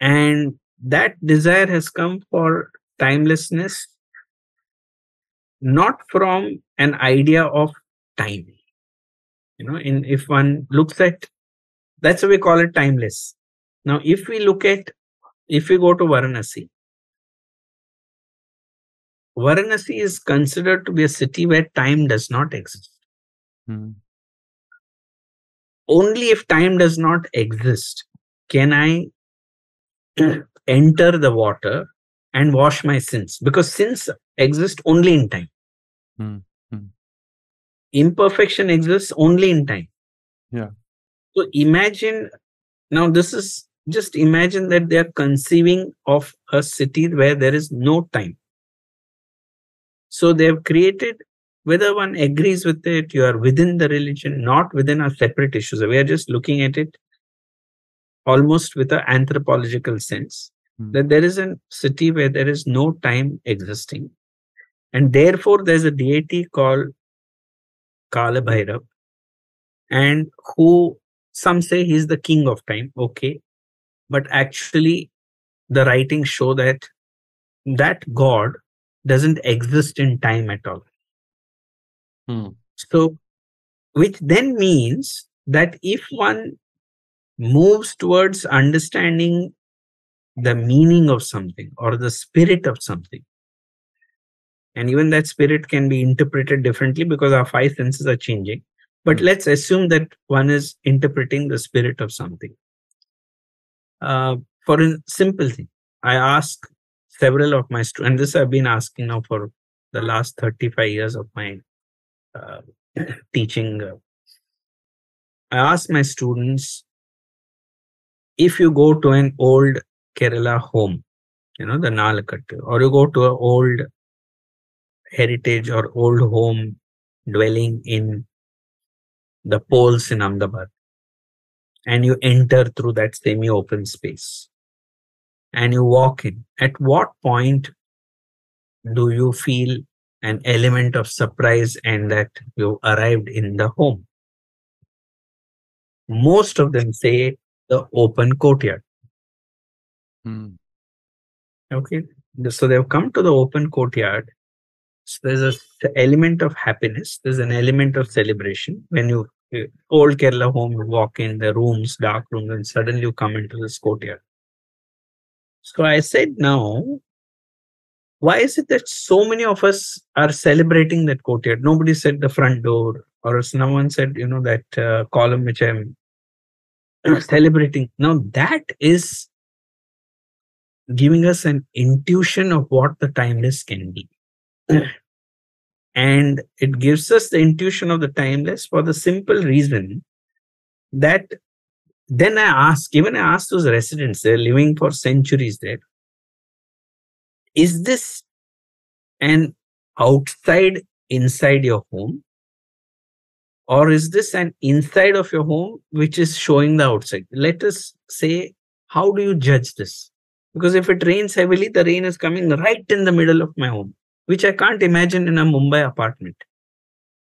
And that desire has come for timelessness not from an idea of time. You know in if one looks at that's why we call it timeless. Now if we look at if we go to varanasi varanasi is considered to be a city where time does not exist hmm. only if time does not exist can i enter the water and wash my sins because sins exist only in time. Mm-hmm. Imperfection exists only in time. Yeah. So imagine now, this is just imagine that they are conceiving of a city where there is no time. So they have created, whether one agrees with it, you are within the religion, not within our separate issues. We are just looking at it almost with an anthropological sense mm. that there is a city where there is no time existing. And therefore, there's a deity called Kala Bhairav, and who some say he's the king of time. Okay. But actually, the writings show that that god doesn't exist in time at all Hmm. so which then means that if one moves towards understanding the meaning of something or the spirit of something and even that spirit can be interpreted differently because our five senses are changing but Hmm. let's assume that one is interpreting the spirit of something uh, for a simple thing i ask several of my students and this i've been asking now for the last 35 years of my uh, teaching uh, i ask my students if you go to an old kerala home you know the nalakattu or you go to an old heritage or old home dwelling in the pols in ahmedabad and you enter through that semi open space and you walk in at what point do you feel an element of surprise and that you arrived in the home. Most of them say the open courtyard. Hmm. okay? So they've come to the open courtyard. So there's an element of happiness. There's an element of celebration. When you uh, old kerala home you walk in the rooms dark rooms and suddenly you come into this courtyard. So i said now why is it that so many of us are celebrating that courtyard nobody said the front door or someone said you know that uh, column which i'm celebrating. Now that is giving us an intuition of what the timeless can be. And it gives us the intuition of the timeless for the simple reason that then i ask even i ask those residents they're living for centuries there is this an outside inside your home? Or is this an inside of your home which is showing the outside? Let us say how do you judge this? Because if it rains heavily the rain is coming right in the middle of my home which i can't imagine in a mumbai apartment.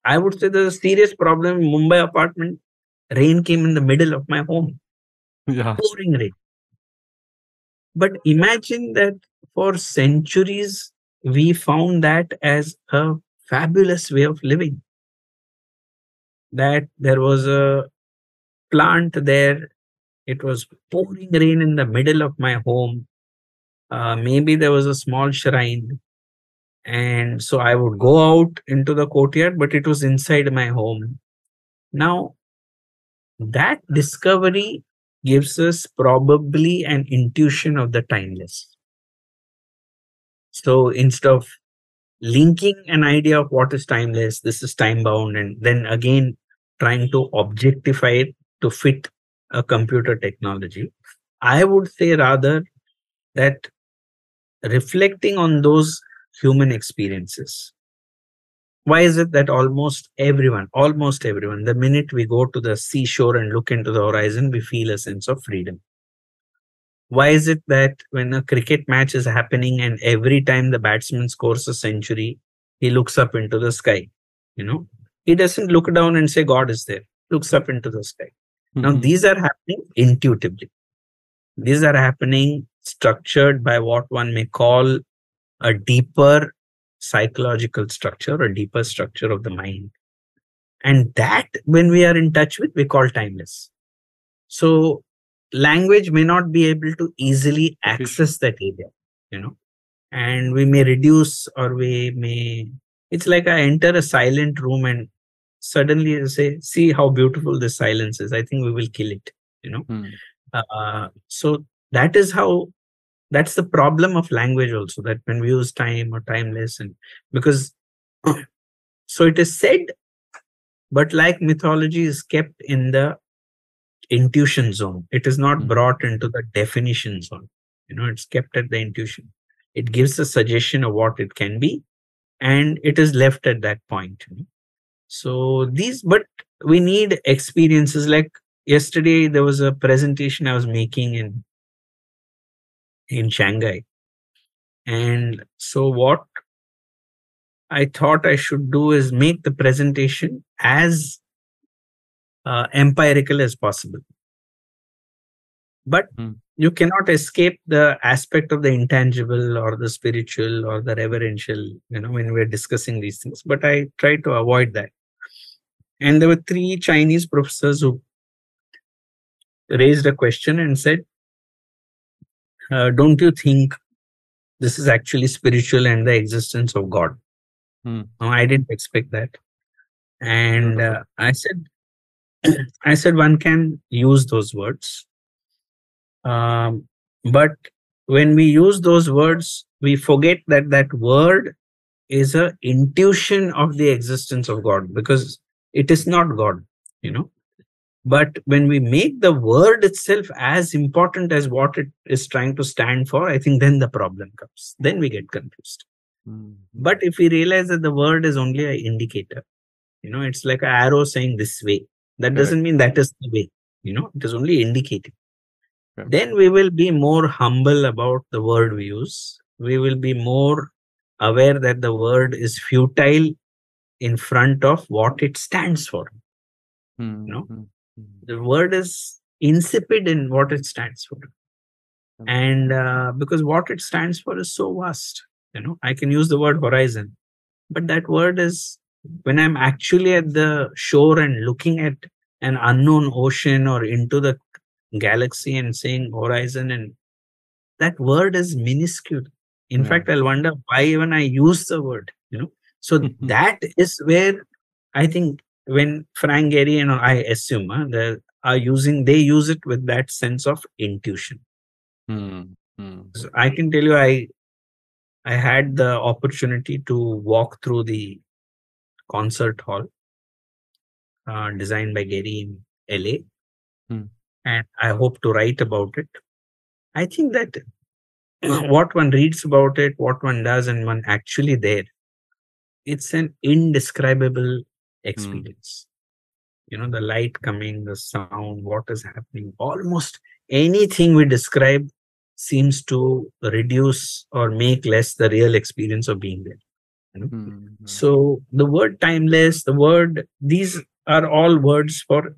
I would say there's a serious problem in mumbai apartment. Rain came in the middle of my home. Yeah. pouring rain. But imagine that for centuries we found that as a fabulous way of living. That there was a plant there it was pouring rain in the middle of my home. Uh, maybe there was a small shrine and so i would go out into the courtyard but it was inside my home. Now that discovery gives us probably an intuition of the timeless so instead of linking an idea of what is timeless this is time bound and then again trying to objectify it to fit a computer technology i would say rather that reflecting on those human experiences. Why is it that almost everyone almost everyone the minute we go to the seashore and look into the horizon we feel a sense of freedom why is it that when a cricket match is happening and every time the batsman scores a century he looks up into the sky you know? He doesn't look down and say god is there. Looks up into the sky. Now Mhm. these are happening intuitively. These are happening structured by what one may call a deeper psychological structure or deeper structure of the mind. And that when we are in touch with we call timeless. So language may not be able to easily access that area you know and we may reduce or we may it's like i enter a silent room and suddenly I say see how beautiful this silence is. I think we will kill it you know? Hmm. uh, so that is how that's the problem of language also that when we use time or timeless and because so it is said but like mythology is kept in the intuition zone. It is not Hmm. brought into the definition zone. You know it's kept at the intuition. It gives a suggestion of what it can be and it is left at that point you know. so these but we need experiences. Like yesterday there was a presentation i was making in in shanghai. And so what i thought i should do is make the presentation as uh, empirical as possible. But Hmm. you cannot escape the aspect of the intangible or the spiritual or the reverential you know when we're discussing these things. But i try to avoid that. And there were three chinese professors who raised a question and said uh, don't you think this is actually spiritual and the existence of god? Hmm. no, i didn't expect that. And uh, i said i said one can use those words. Um, but when we use those words we forget that that word is a intuition of the existence of god because it is not god you know. But when we make the word itself as important as what it is trying to stand for i think then the problem comes. Then we get confused. Hmm. but if we realize that the word is only an indicator you know it's like an arrow saying this way that doesn't mean that is the way you know it is only indicating Correct. then we will be more humble about the word we use we will be more aware that the word is futile in front of what it stands for Hmm. know, Hmm. Hmm. the word is insipid in what it stands for and uh, because what it stands for is so vast you know i can use the word horizon but that word is when i'm actually at the shore and looking at an unknown ocean or into the galaxy and saying horizon and that word is minuscule in Yeah. fact i'll wonder why even i use the word you know so that is where i think when frank gehry and i assume uh, they are using they use it with that sense of intuition Hmm. Hmm. so I can tell you, I I had the opportunity to walk through the concert hall uh, designed by Gehry in LA, Hmm. and I hope to write about it. I think that what one reads about it, what one does, and one actually there, it's an indescribable experience. You know, the light coming, the sound, what is happening, almost anything we describe seems to reduce or make less the real experience of being there. Hmm. So the word timeless, the word, these are all words for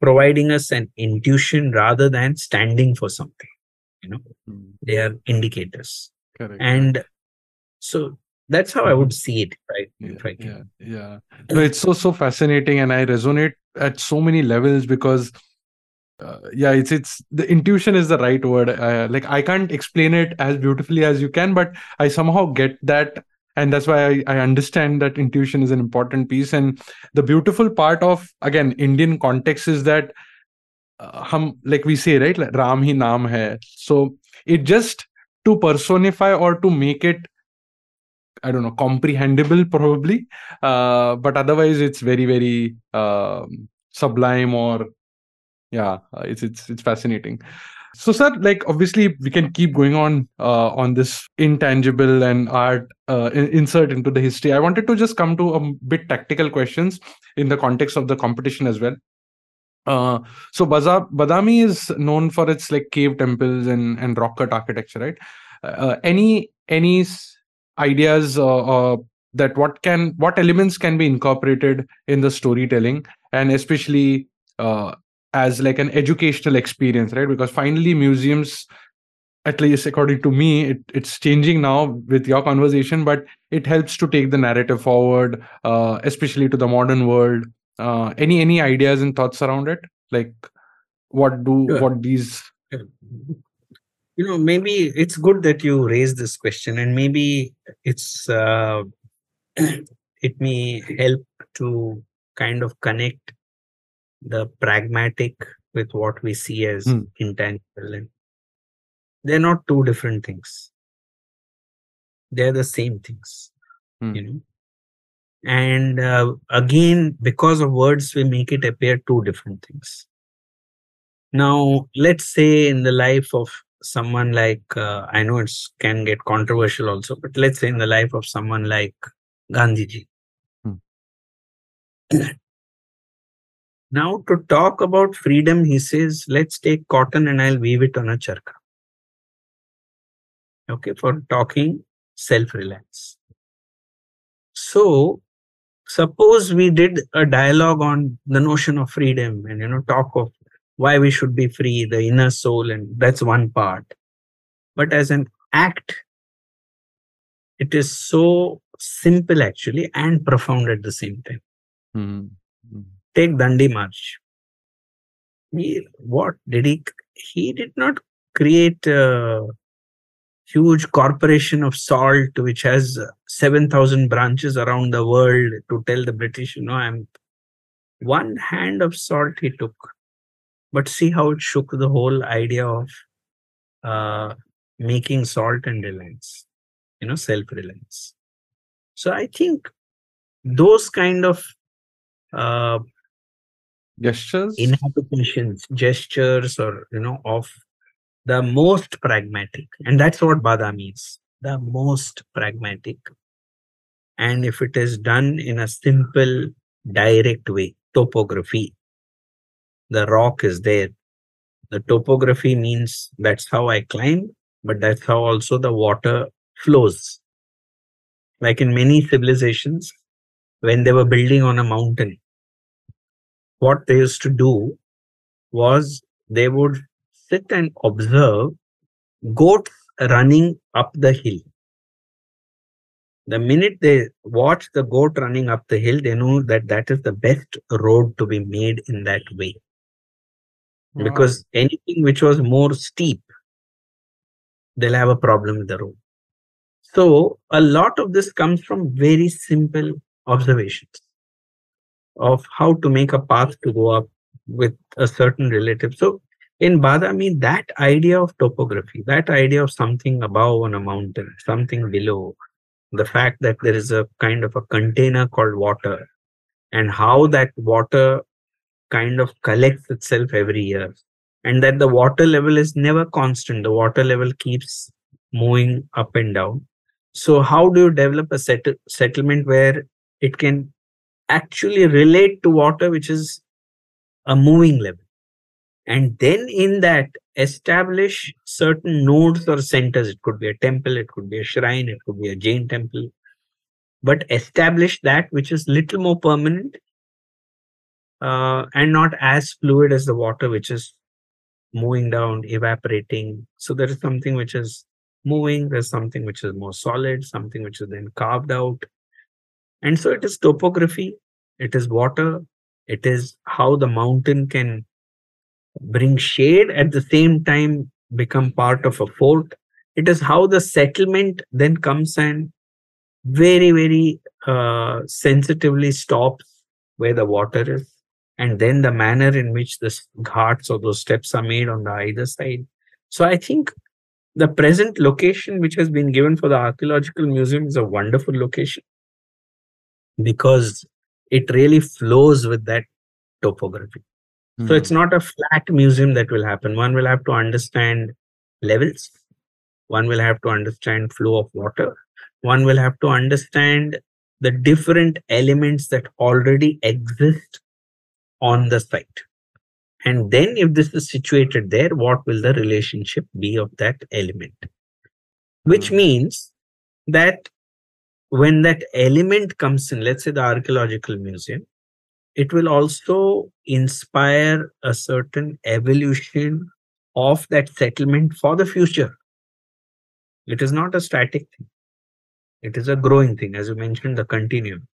providing us an intuition rather than standing for something. You know, Hmm. they are indicators. Correct. And so that's how I would see it, right? yeah, If I can. yeah, yeah. No, it's so so fascinating, and I resonate at so many levels because, uh, yeah, it's it's the intuition is the right word. Uh, like I can't explain it as beautifully as you can, but I somehow get that, and that's why I, I understand that intuition is an important piece. And the beautiful part of again Indian context is that uh, hum like we say right, like Ram hi naam hai. So it just to personify or to make it I don't know, comprehensible probably. Uh, but otherwise, it's very, very um, sublime or yeah, uh, it's it's it's fascinating. So, sir, like obviously, we can keep going on uh, on this intangible and art uh, insert into the history. I wanted to just come to a bit tactical questions in the context of the competition as well. Uh, so Baza- Badami is known for its like cave temples and and rock cut architecture, right? Uh, any any ideas uh, uh, that what can what elements can be incorporated in the storytelling and especially uh, as like an educational experience, right? Because finally museums at least according to me it, it's changing now with your conversation but it helps to take the narrative forward uh, especially to the modern world uh, any any ideas and thoughts around it like what do Sure. what these You know, maybe it's good that you raised this question, and maybe it's uh, it may help to kind of connect the pragmatic with what we see as Hmm. intangible and they're not two different things they're the same things Hmm. you know and uh, again because of words we make it appear two different things now let's say in the life of someone like uh, i know it's can get controversial also but let's say in the life of someone like gandhiji Hmm. now to talk about freedom he says let's take cotton and i'll weave it on a charka okay for talking self-reliance so suppose we did a dialogue on the notion of freedom and you know talk of why we should be free, the inner soul, and that's one part. But as an act, it is so simple actually and profound at the same time. Mm-hmm. Take Dandi March. He, what did he? He did not create a huge corporation of salt which has 7,000 branches around the world to tell the British, you know, I'm one hand of salt he took. But see how it shook the whole idea of uh, making salt and reliance, you know, self reliance. So I think those kind of uh, gestures, inhabitations, gestures, or you know, of the most pragmatic, and that's what Bada means the most pragmatic. And if it is done in a simple, direct way, topography, the rock is there. The topography means that's how I climb, but that's how also the water flows. Like in many civilizations, when they were building on a mountain, what they used to do was they would sit and observe goats running up the hill. The minute they watch the goat running up the hill, they know that that is the best road to be made in that way. Wow. Because anything which was more steep, they'll have a problem with the road. So, a lot of this comes from very simple observations of how to make a path to go up with a certain relative. So, in Badami, that idea of topography, that idea of something above on a mountain, something below, the fact that there is a kind of a container called water, and how that water kind of collects itself every year, and that the water level is never constant, the water level keeps moving up and down. So, how do you develop a set- settlement where it can actually relate to water, which is a moving level? And then in that, establish certain nodes or centers. It could be a temple, it could be a shrine, it could be a Jain temple. But establish that which is little more permanent uh, and not as fluid as the water, which is moving down, evaporating. So there is something which is moving, there's something which is more solid, something which is then carved out. And so it is topography, it is water, it is how the mountain can bring shade at the same time become part of a fort. It is how the settlement then comes and very, very uh, sensitively stops where the water is. And then the manner in which the ghats or those steps are made on the either side. So I think the present location which has been given for the archaeological museum is a wonderful location because it really flows with that topography mm-hmm. so it's hmm. not a flat museum that will happen one will have to understand levels one will have to understand flow of water one will have to understand the different elements that already exist on the site and then if this is situated there, what will the relationship be of that element? Which mm-hmm. means that when that element comes in, let's say the archaeological museum, it will also inspire a certain evolution of that settlement for the future. It is not a static thing. It is a growing thing, as you mentioned, the continuum.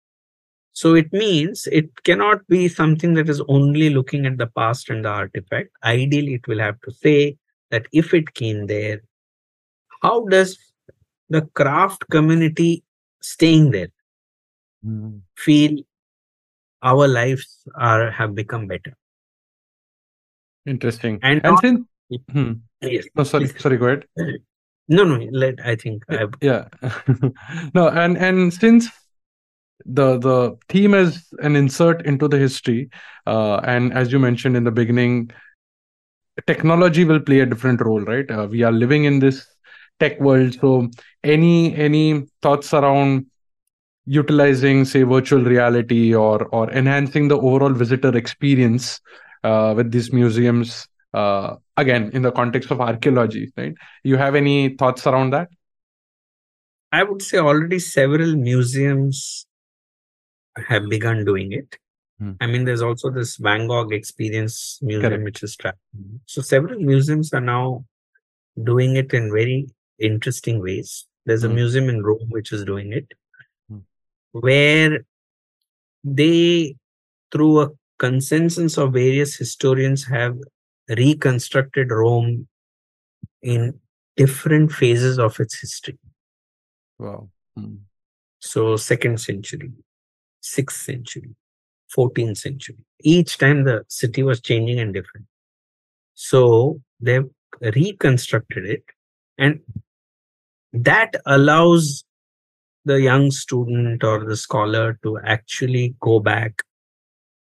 So it means it cannot be something that is only looking at the past and the artifact. Ideally, it will have to say that if it came there, how does the craft community staying there mm. feel our lives are have become better? Interesting. And, and since, hmm. yes, oh, sorry, sorry, go ahead. No, no, let I think I've... yeah. no, and and since the the theme is an insert into the history uh, and as you mentioned in the beginning technology will play a different role right uh, we are living in this tech world so any any thoughts around utilizing say virtual reality or or enhancing the overall visitor experience uh, with these museums uh, again in the context of archaeology right you have any thoughts around that i would say already several museums have begun doing it. Hmm. I mean, there's also this Van Gogh Experience Museum, Correct. which is traveling. So several museums are now doing it in very interesting ways. There's a Hmm. museum in Rome which is doing it, Hmm. where they, through a consensus of various historians, have reconstructed Rome in different phases of its history. Wow. Hmm. So, second century, sixth century, 14th century. Each time the city was changing and different. So, they've reconstructed it, and that allows the young student or the scholar to actually go back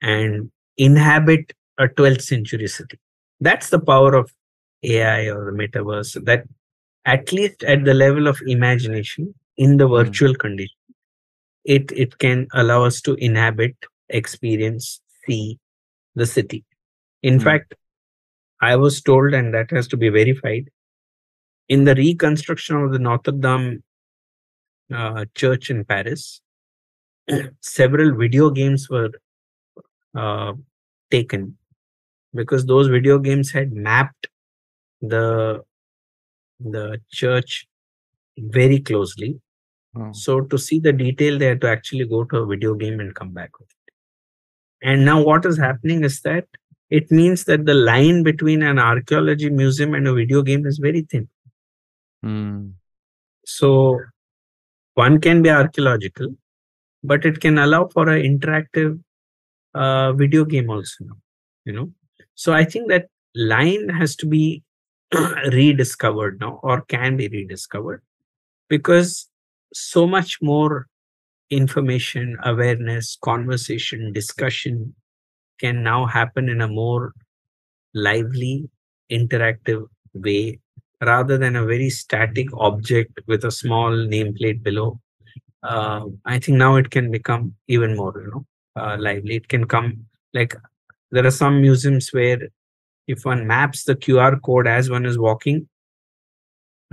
and inhabit a 12th century city. That's the power of AI or the metaverse, that at least at the level of imagination in the Hmm. virtual condition, it, it can allow us to inhabit, experience, see the city. In Hmm. fact, I was told, and that has to be verified, in the reconstruction of the Notre Dame uh, church in Paris, several video games were uh, taken because those video games had mapped the the church very closely. Wow. So to see the detail, they had to actually go to a video game and come back with it. And now what is happening is that it means that the line between an archaeology museum and a video game is very thin. Hmm. So one can be archaeological, but it can allow for an interactive uh, video game also. You know, so I think that line has to be rediscovered now, or can be rediscovered, because so much more information, awareness, conversation, discussion can now happen in a more lively, interactive way rather than a very static object with a small nameplate below. Uh, I think now it can become even more, you know, uh, lively. It can come like there are some museums where if one maps the QR code as one is walking,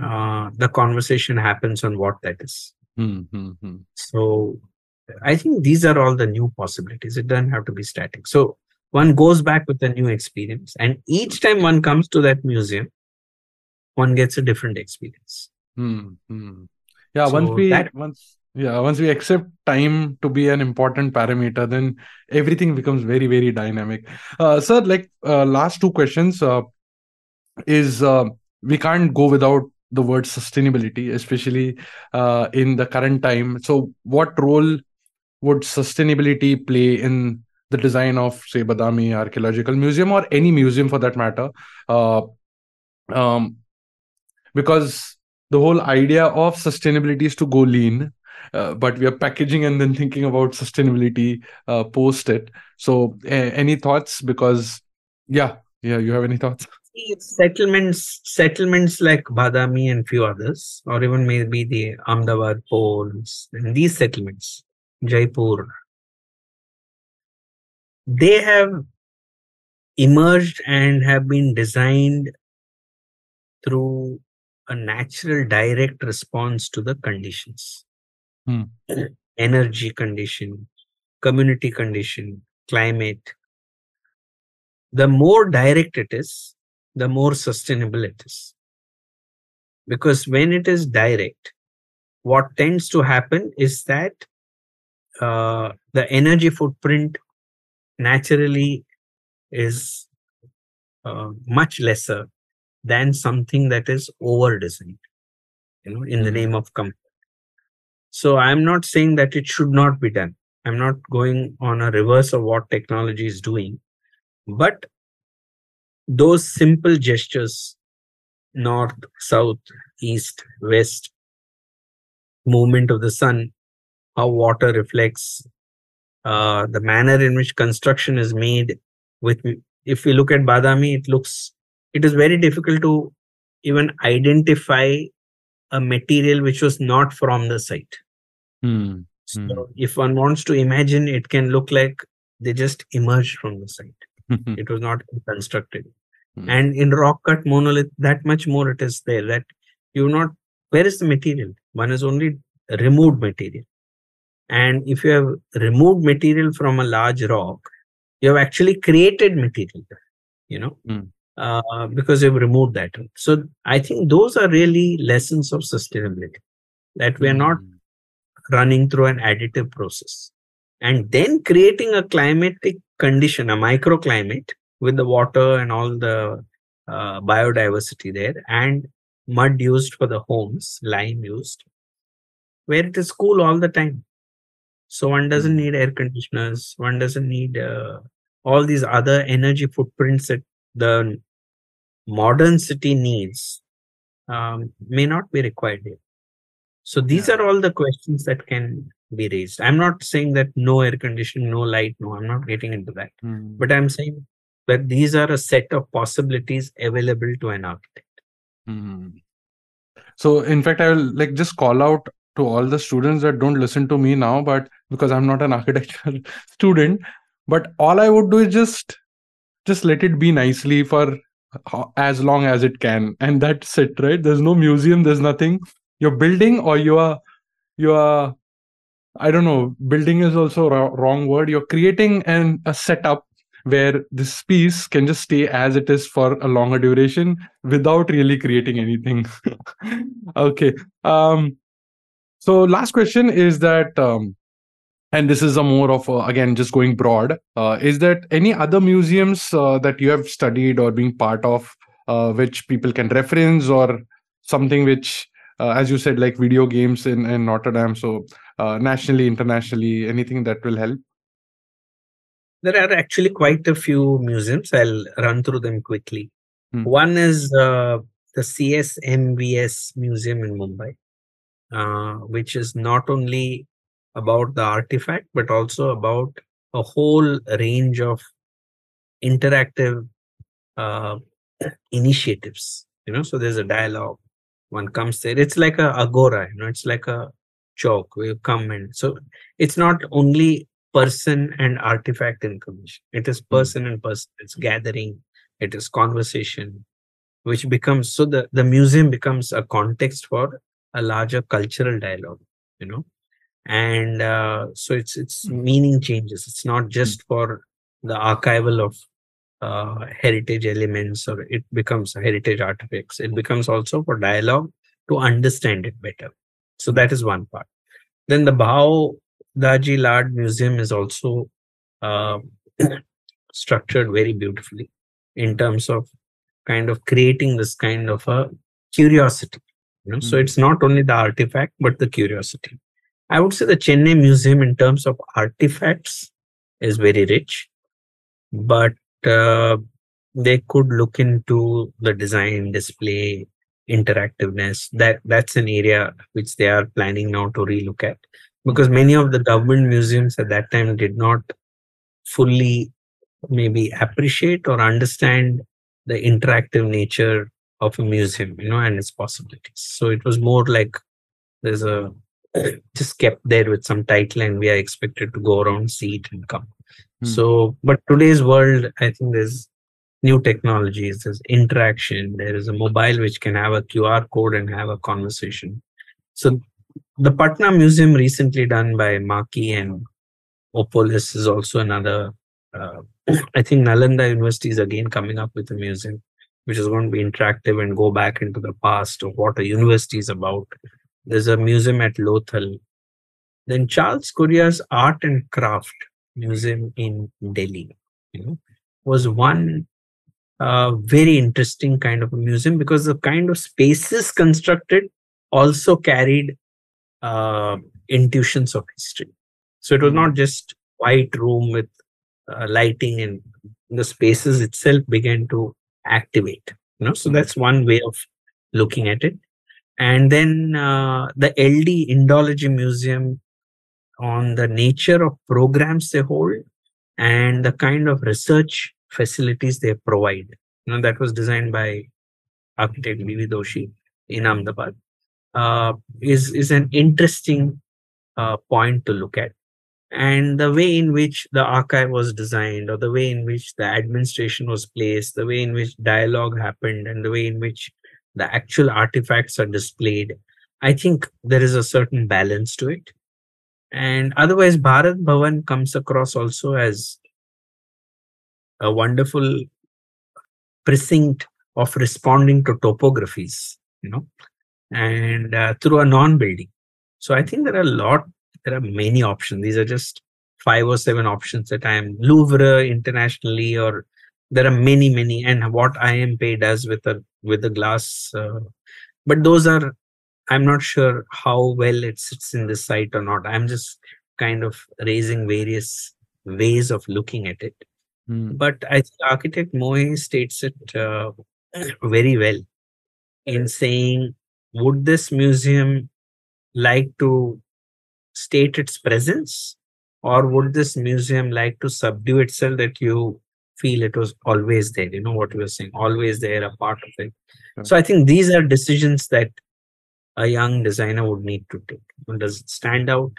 uh, the conversation happens on what that is. Hmm. Hmm. Hmm. So I think these are all the new possibilities. It doesn't have to be static. So one goes back with a new experience, and each time one comes to that museum, one gets a different experience. Hmm. Hmm. Yeah. once we that- once yeah once we accept time to be an important parameter, then everything becomes very very dynamic. Uh, sir, like uh, last two questions uh, is uh, we can't go without the word sustainability, especially uh, in the current time. So, what role would sustainability play in the design of, say, Badami Archaeological Museum or any museum for that matter? Uh, um, because the whole idea of sustainability is to go lean. Uh, but we are packaging and then thinking about sustainability uh, post it. So, a- any thoughts? Because, yeah, yeah, you have any thoughts? Settlements settlements like Badami and few others, or even maybe the Ahmedabad Pols and these settlements, Jaipur, they have emerged and have been designed through a natural direct response to the conditions. Hmm. Energy condition, community condition, climate. The more direct it is, the more sustainable it is. Because when it is direct, what tends to happen is that uh, the energy footprint naturally is uh, much lesser than something that is over designed, you know, in the Mhm. name of comfort. So I'm not saying that it should not be done. I'm not going on a reverse of what technology is doing, but those simple gestures north, south, east, west, movement of the sun, how water reflects, uh, the manner in which construction is made. With if we look at Badami, it looks it is very difficult to even identify a material which was not from the site. Hmm. So Hmm. if one wants to imagine, it can look like they just emerged from the site. Hmm. It was not constructed. Hmm. And in rock cut monolith, that much more it is there that you're not where is the material? One is only removed material. And if you have removed material from a large rock, you have actually created material you know Mm. Uh, because you've removed that so i think those are really lessons of sustainability that we are not Mm. running through an additive process and then creating a climatic condition a microclimate with the water and all the uh, biodiversity there and mud used for the homes lime used where it is cool all the time so one doesn't Mm. need air conditioners one doesn't need uh, all these other energy footprints that the modern city needs um, may not be required here so these Yeah. are all the questions that can be raised i'm not saying that no air conditioning no light no i'm not getting into that Mm. but i'm saying that these are a set of possibilities available to an architect Hmm. So, in fact, I will like just call out to all the students that don't listen to me now, but because I'm not an architecture student, but all I would do is just just let it be nicely for as long as it can, and that's it, right? There's no museum, there's nothing. You're building, or you are you are I don't know. Building is also a wrong word. You're creating an a setup where this piece can just stay as it is for a longer duration without really creating anything. okay. Um. So last question is that, um, and this is a more of a, again just going broad. Uh, is that any other museums uh, that you have studied or being part of, uh, which people can reference or something which, uh, as you said, like video games in in Notre Dame. So uh, nationally, internationally, anything that will help. there are actually quite a few museums i'll run through them quickly Hmm. one is uh, the csmvs museum in mumbai uh, which is not only about the artifact but also about a whole range of interactive uh, initiatives you know? So there's a dialogue one comes there. It's like a agora you know? It's like a chowk where you come and so it's not only person and artifact information. It is person and person. It's gathering. It is conversation which becomes so the the museum becomes a context for a larger cultural dialogue you know and uh, so it's its meaning changes. It's not just for the archival of uh, heritage elements or it becomes heritage artifacts. It becomes also for dialogue to understand it better. So that is one part. Then the Bhau Daji Lad Museum is also uh, structured very beautifully in terms of kind of creating this kind of a curiosity you know. So Mm. it's not only the artifact but the curiosity i would say the chennai museum in terms of artifacts is very rich but uh, they could look into the design display interactiveness. That that's an area which they are planning now to relook at because many of the government museums at that time did not fully maybe appreciate or understand the interactive nature of a museum you know and its possibilities. So it was more like there's a just kept there with some title and we are expected to go around see it and come. Hmm. so but today's world i think there's new technologies there's interaction there is a mobile which can have a qr code and have a conversation. So the patna museum recently done by maki and opolis is also another uh, i think nalanda university is again coming up with a museum which is going to be interactive and go back into the past of what a university is about there's a museum at lothal then charles Correa's art and craft museum in delhi you know was one uh, very interesting kind of a museum because the kind of spaces constructed also carried uh, intuitions of history. So it was not just white room with uh, lighting and the spaces itself began to activate. You know, so that's one way of looking at it. And then uh, the LD Indology Museum on the nature of programs they hold and the kind of research facilities they provide. You know, that was designed by architect B.V. Doshi in Ahmedabad. Uh, is is an interesting uh, point to look at, and the way in which the archive was designed, or the way in which the administration was placed, the way in which dialogue happened, and the way in which the actual artifacts are displayed. I think there is a certain balance to it, and otherwise, Bharat Bhavan comes across also as a wonderful precinct of responding to topographies, you know, and uh, through a non-building. So I think there are a lot, there are many options. These are just five or seven options that I am Louvre internationally, or there are many, many, and what I.M.Pei does with a with the glass. Uh, but those are, I'm not sure how well it sits in this site or not. I'm just kind of raising various ways of looking at it. Mm. But I think architect Moe states it uh, very well in saying, would this museum like to state its presence or would this museum like to subdue itself that you feel it was always there you know what we were saying always there a part of it. So i think these are decisions that a young designer would need to take. Does it stand out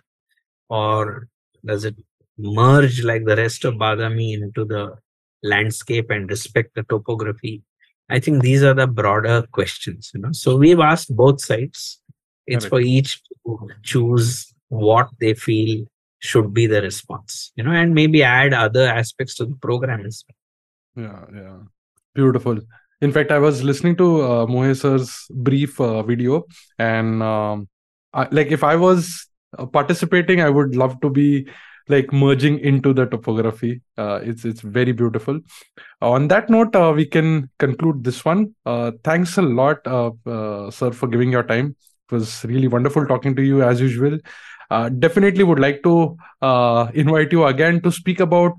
or does it merge like the rest of badami into the landscape and respect the topography? I think these are the broader questions you know. So we've asked both sides. It's for each to choose what they feel should be the response you know and maybe add other aspects to the program as well Yeah, yeah. Beautiful. In fact, I was listening to uh, mohesar's brief uh, video, and um, I, like if I was uh, participating, I would love to be like merging into the topography. Uh, it's it's very beautiful. On that note, uh, we can conclude this one. Uh, thanks a lot, uh, uh, sir, for giving your time. It was really wonderful talking to you as usual. Uh, definitely would like to uh, invite you again to speak about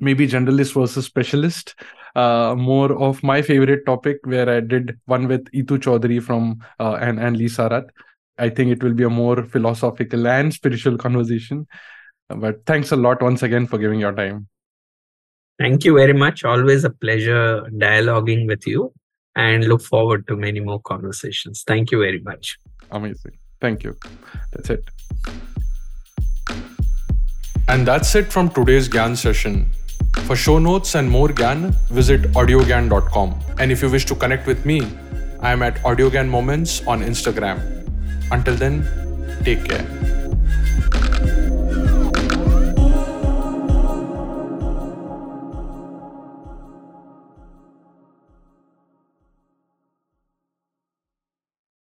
maybe generalist versus specialist. Uh, more of my favorite topic where i did one with itu chaudhary from uh, and and lisa Rath. i think it will be a more philosophical and spiritual conversation. But thanks a lot once again for giving your time. Thank you very much. Always a pleasure dialoguing with you and look forward to many more conversations. Thank you very much. Amazing thank you that's it and that's it from today's Gyan session for show notes and more Gyan, visit audiogyan.com. And if you wish to connect with me, I am at audiogyan moments on Instagram. Until then, take care.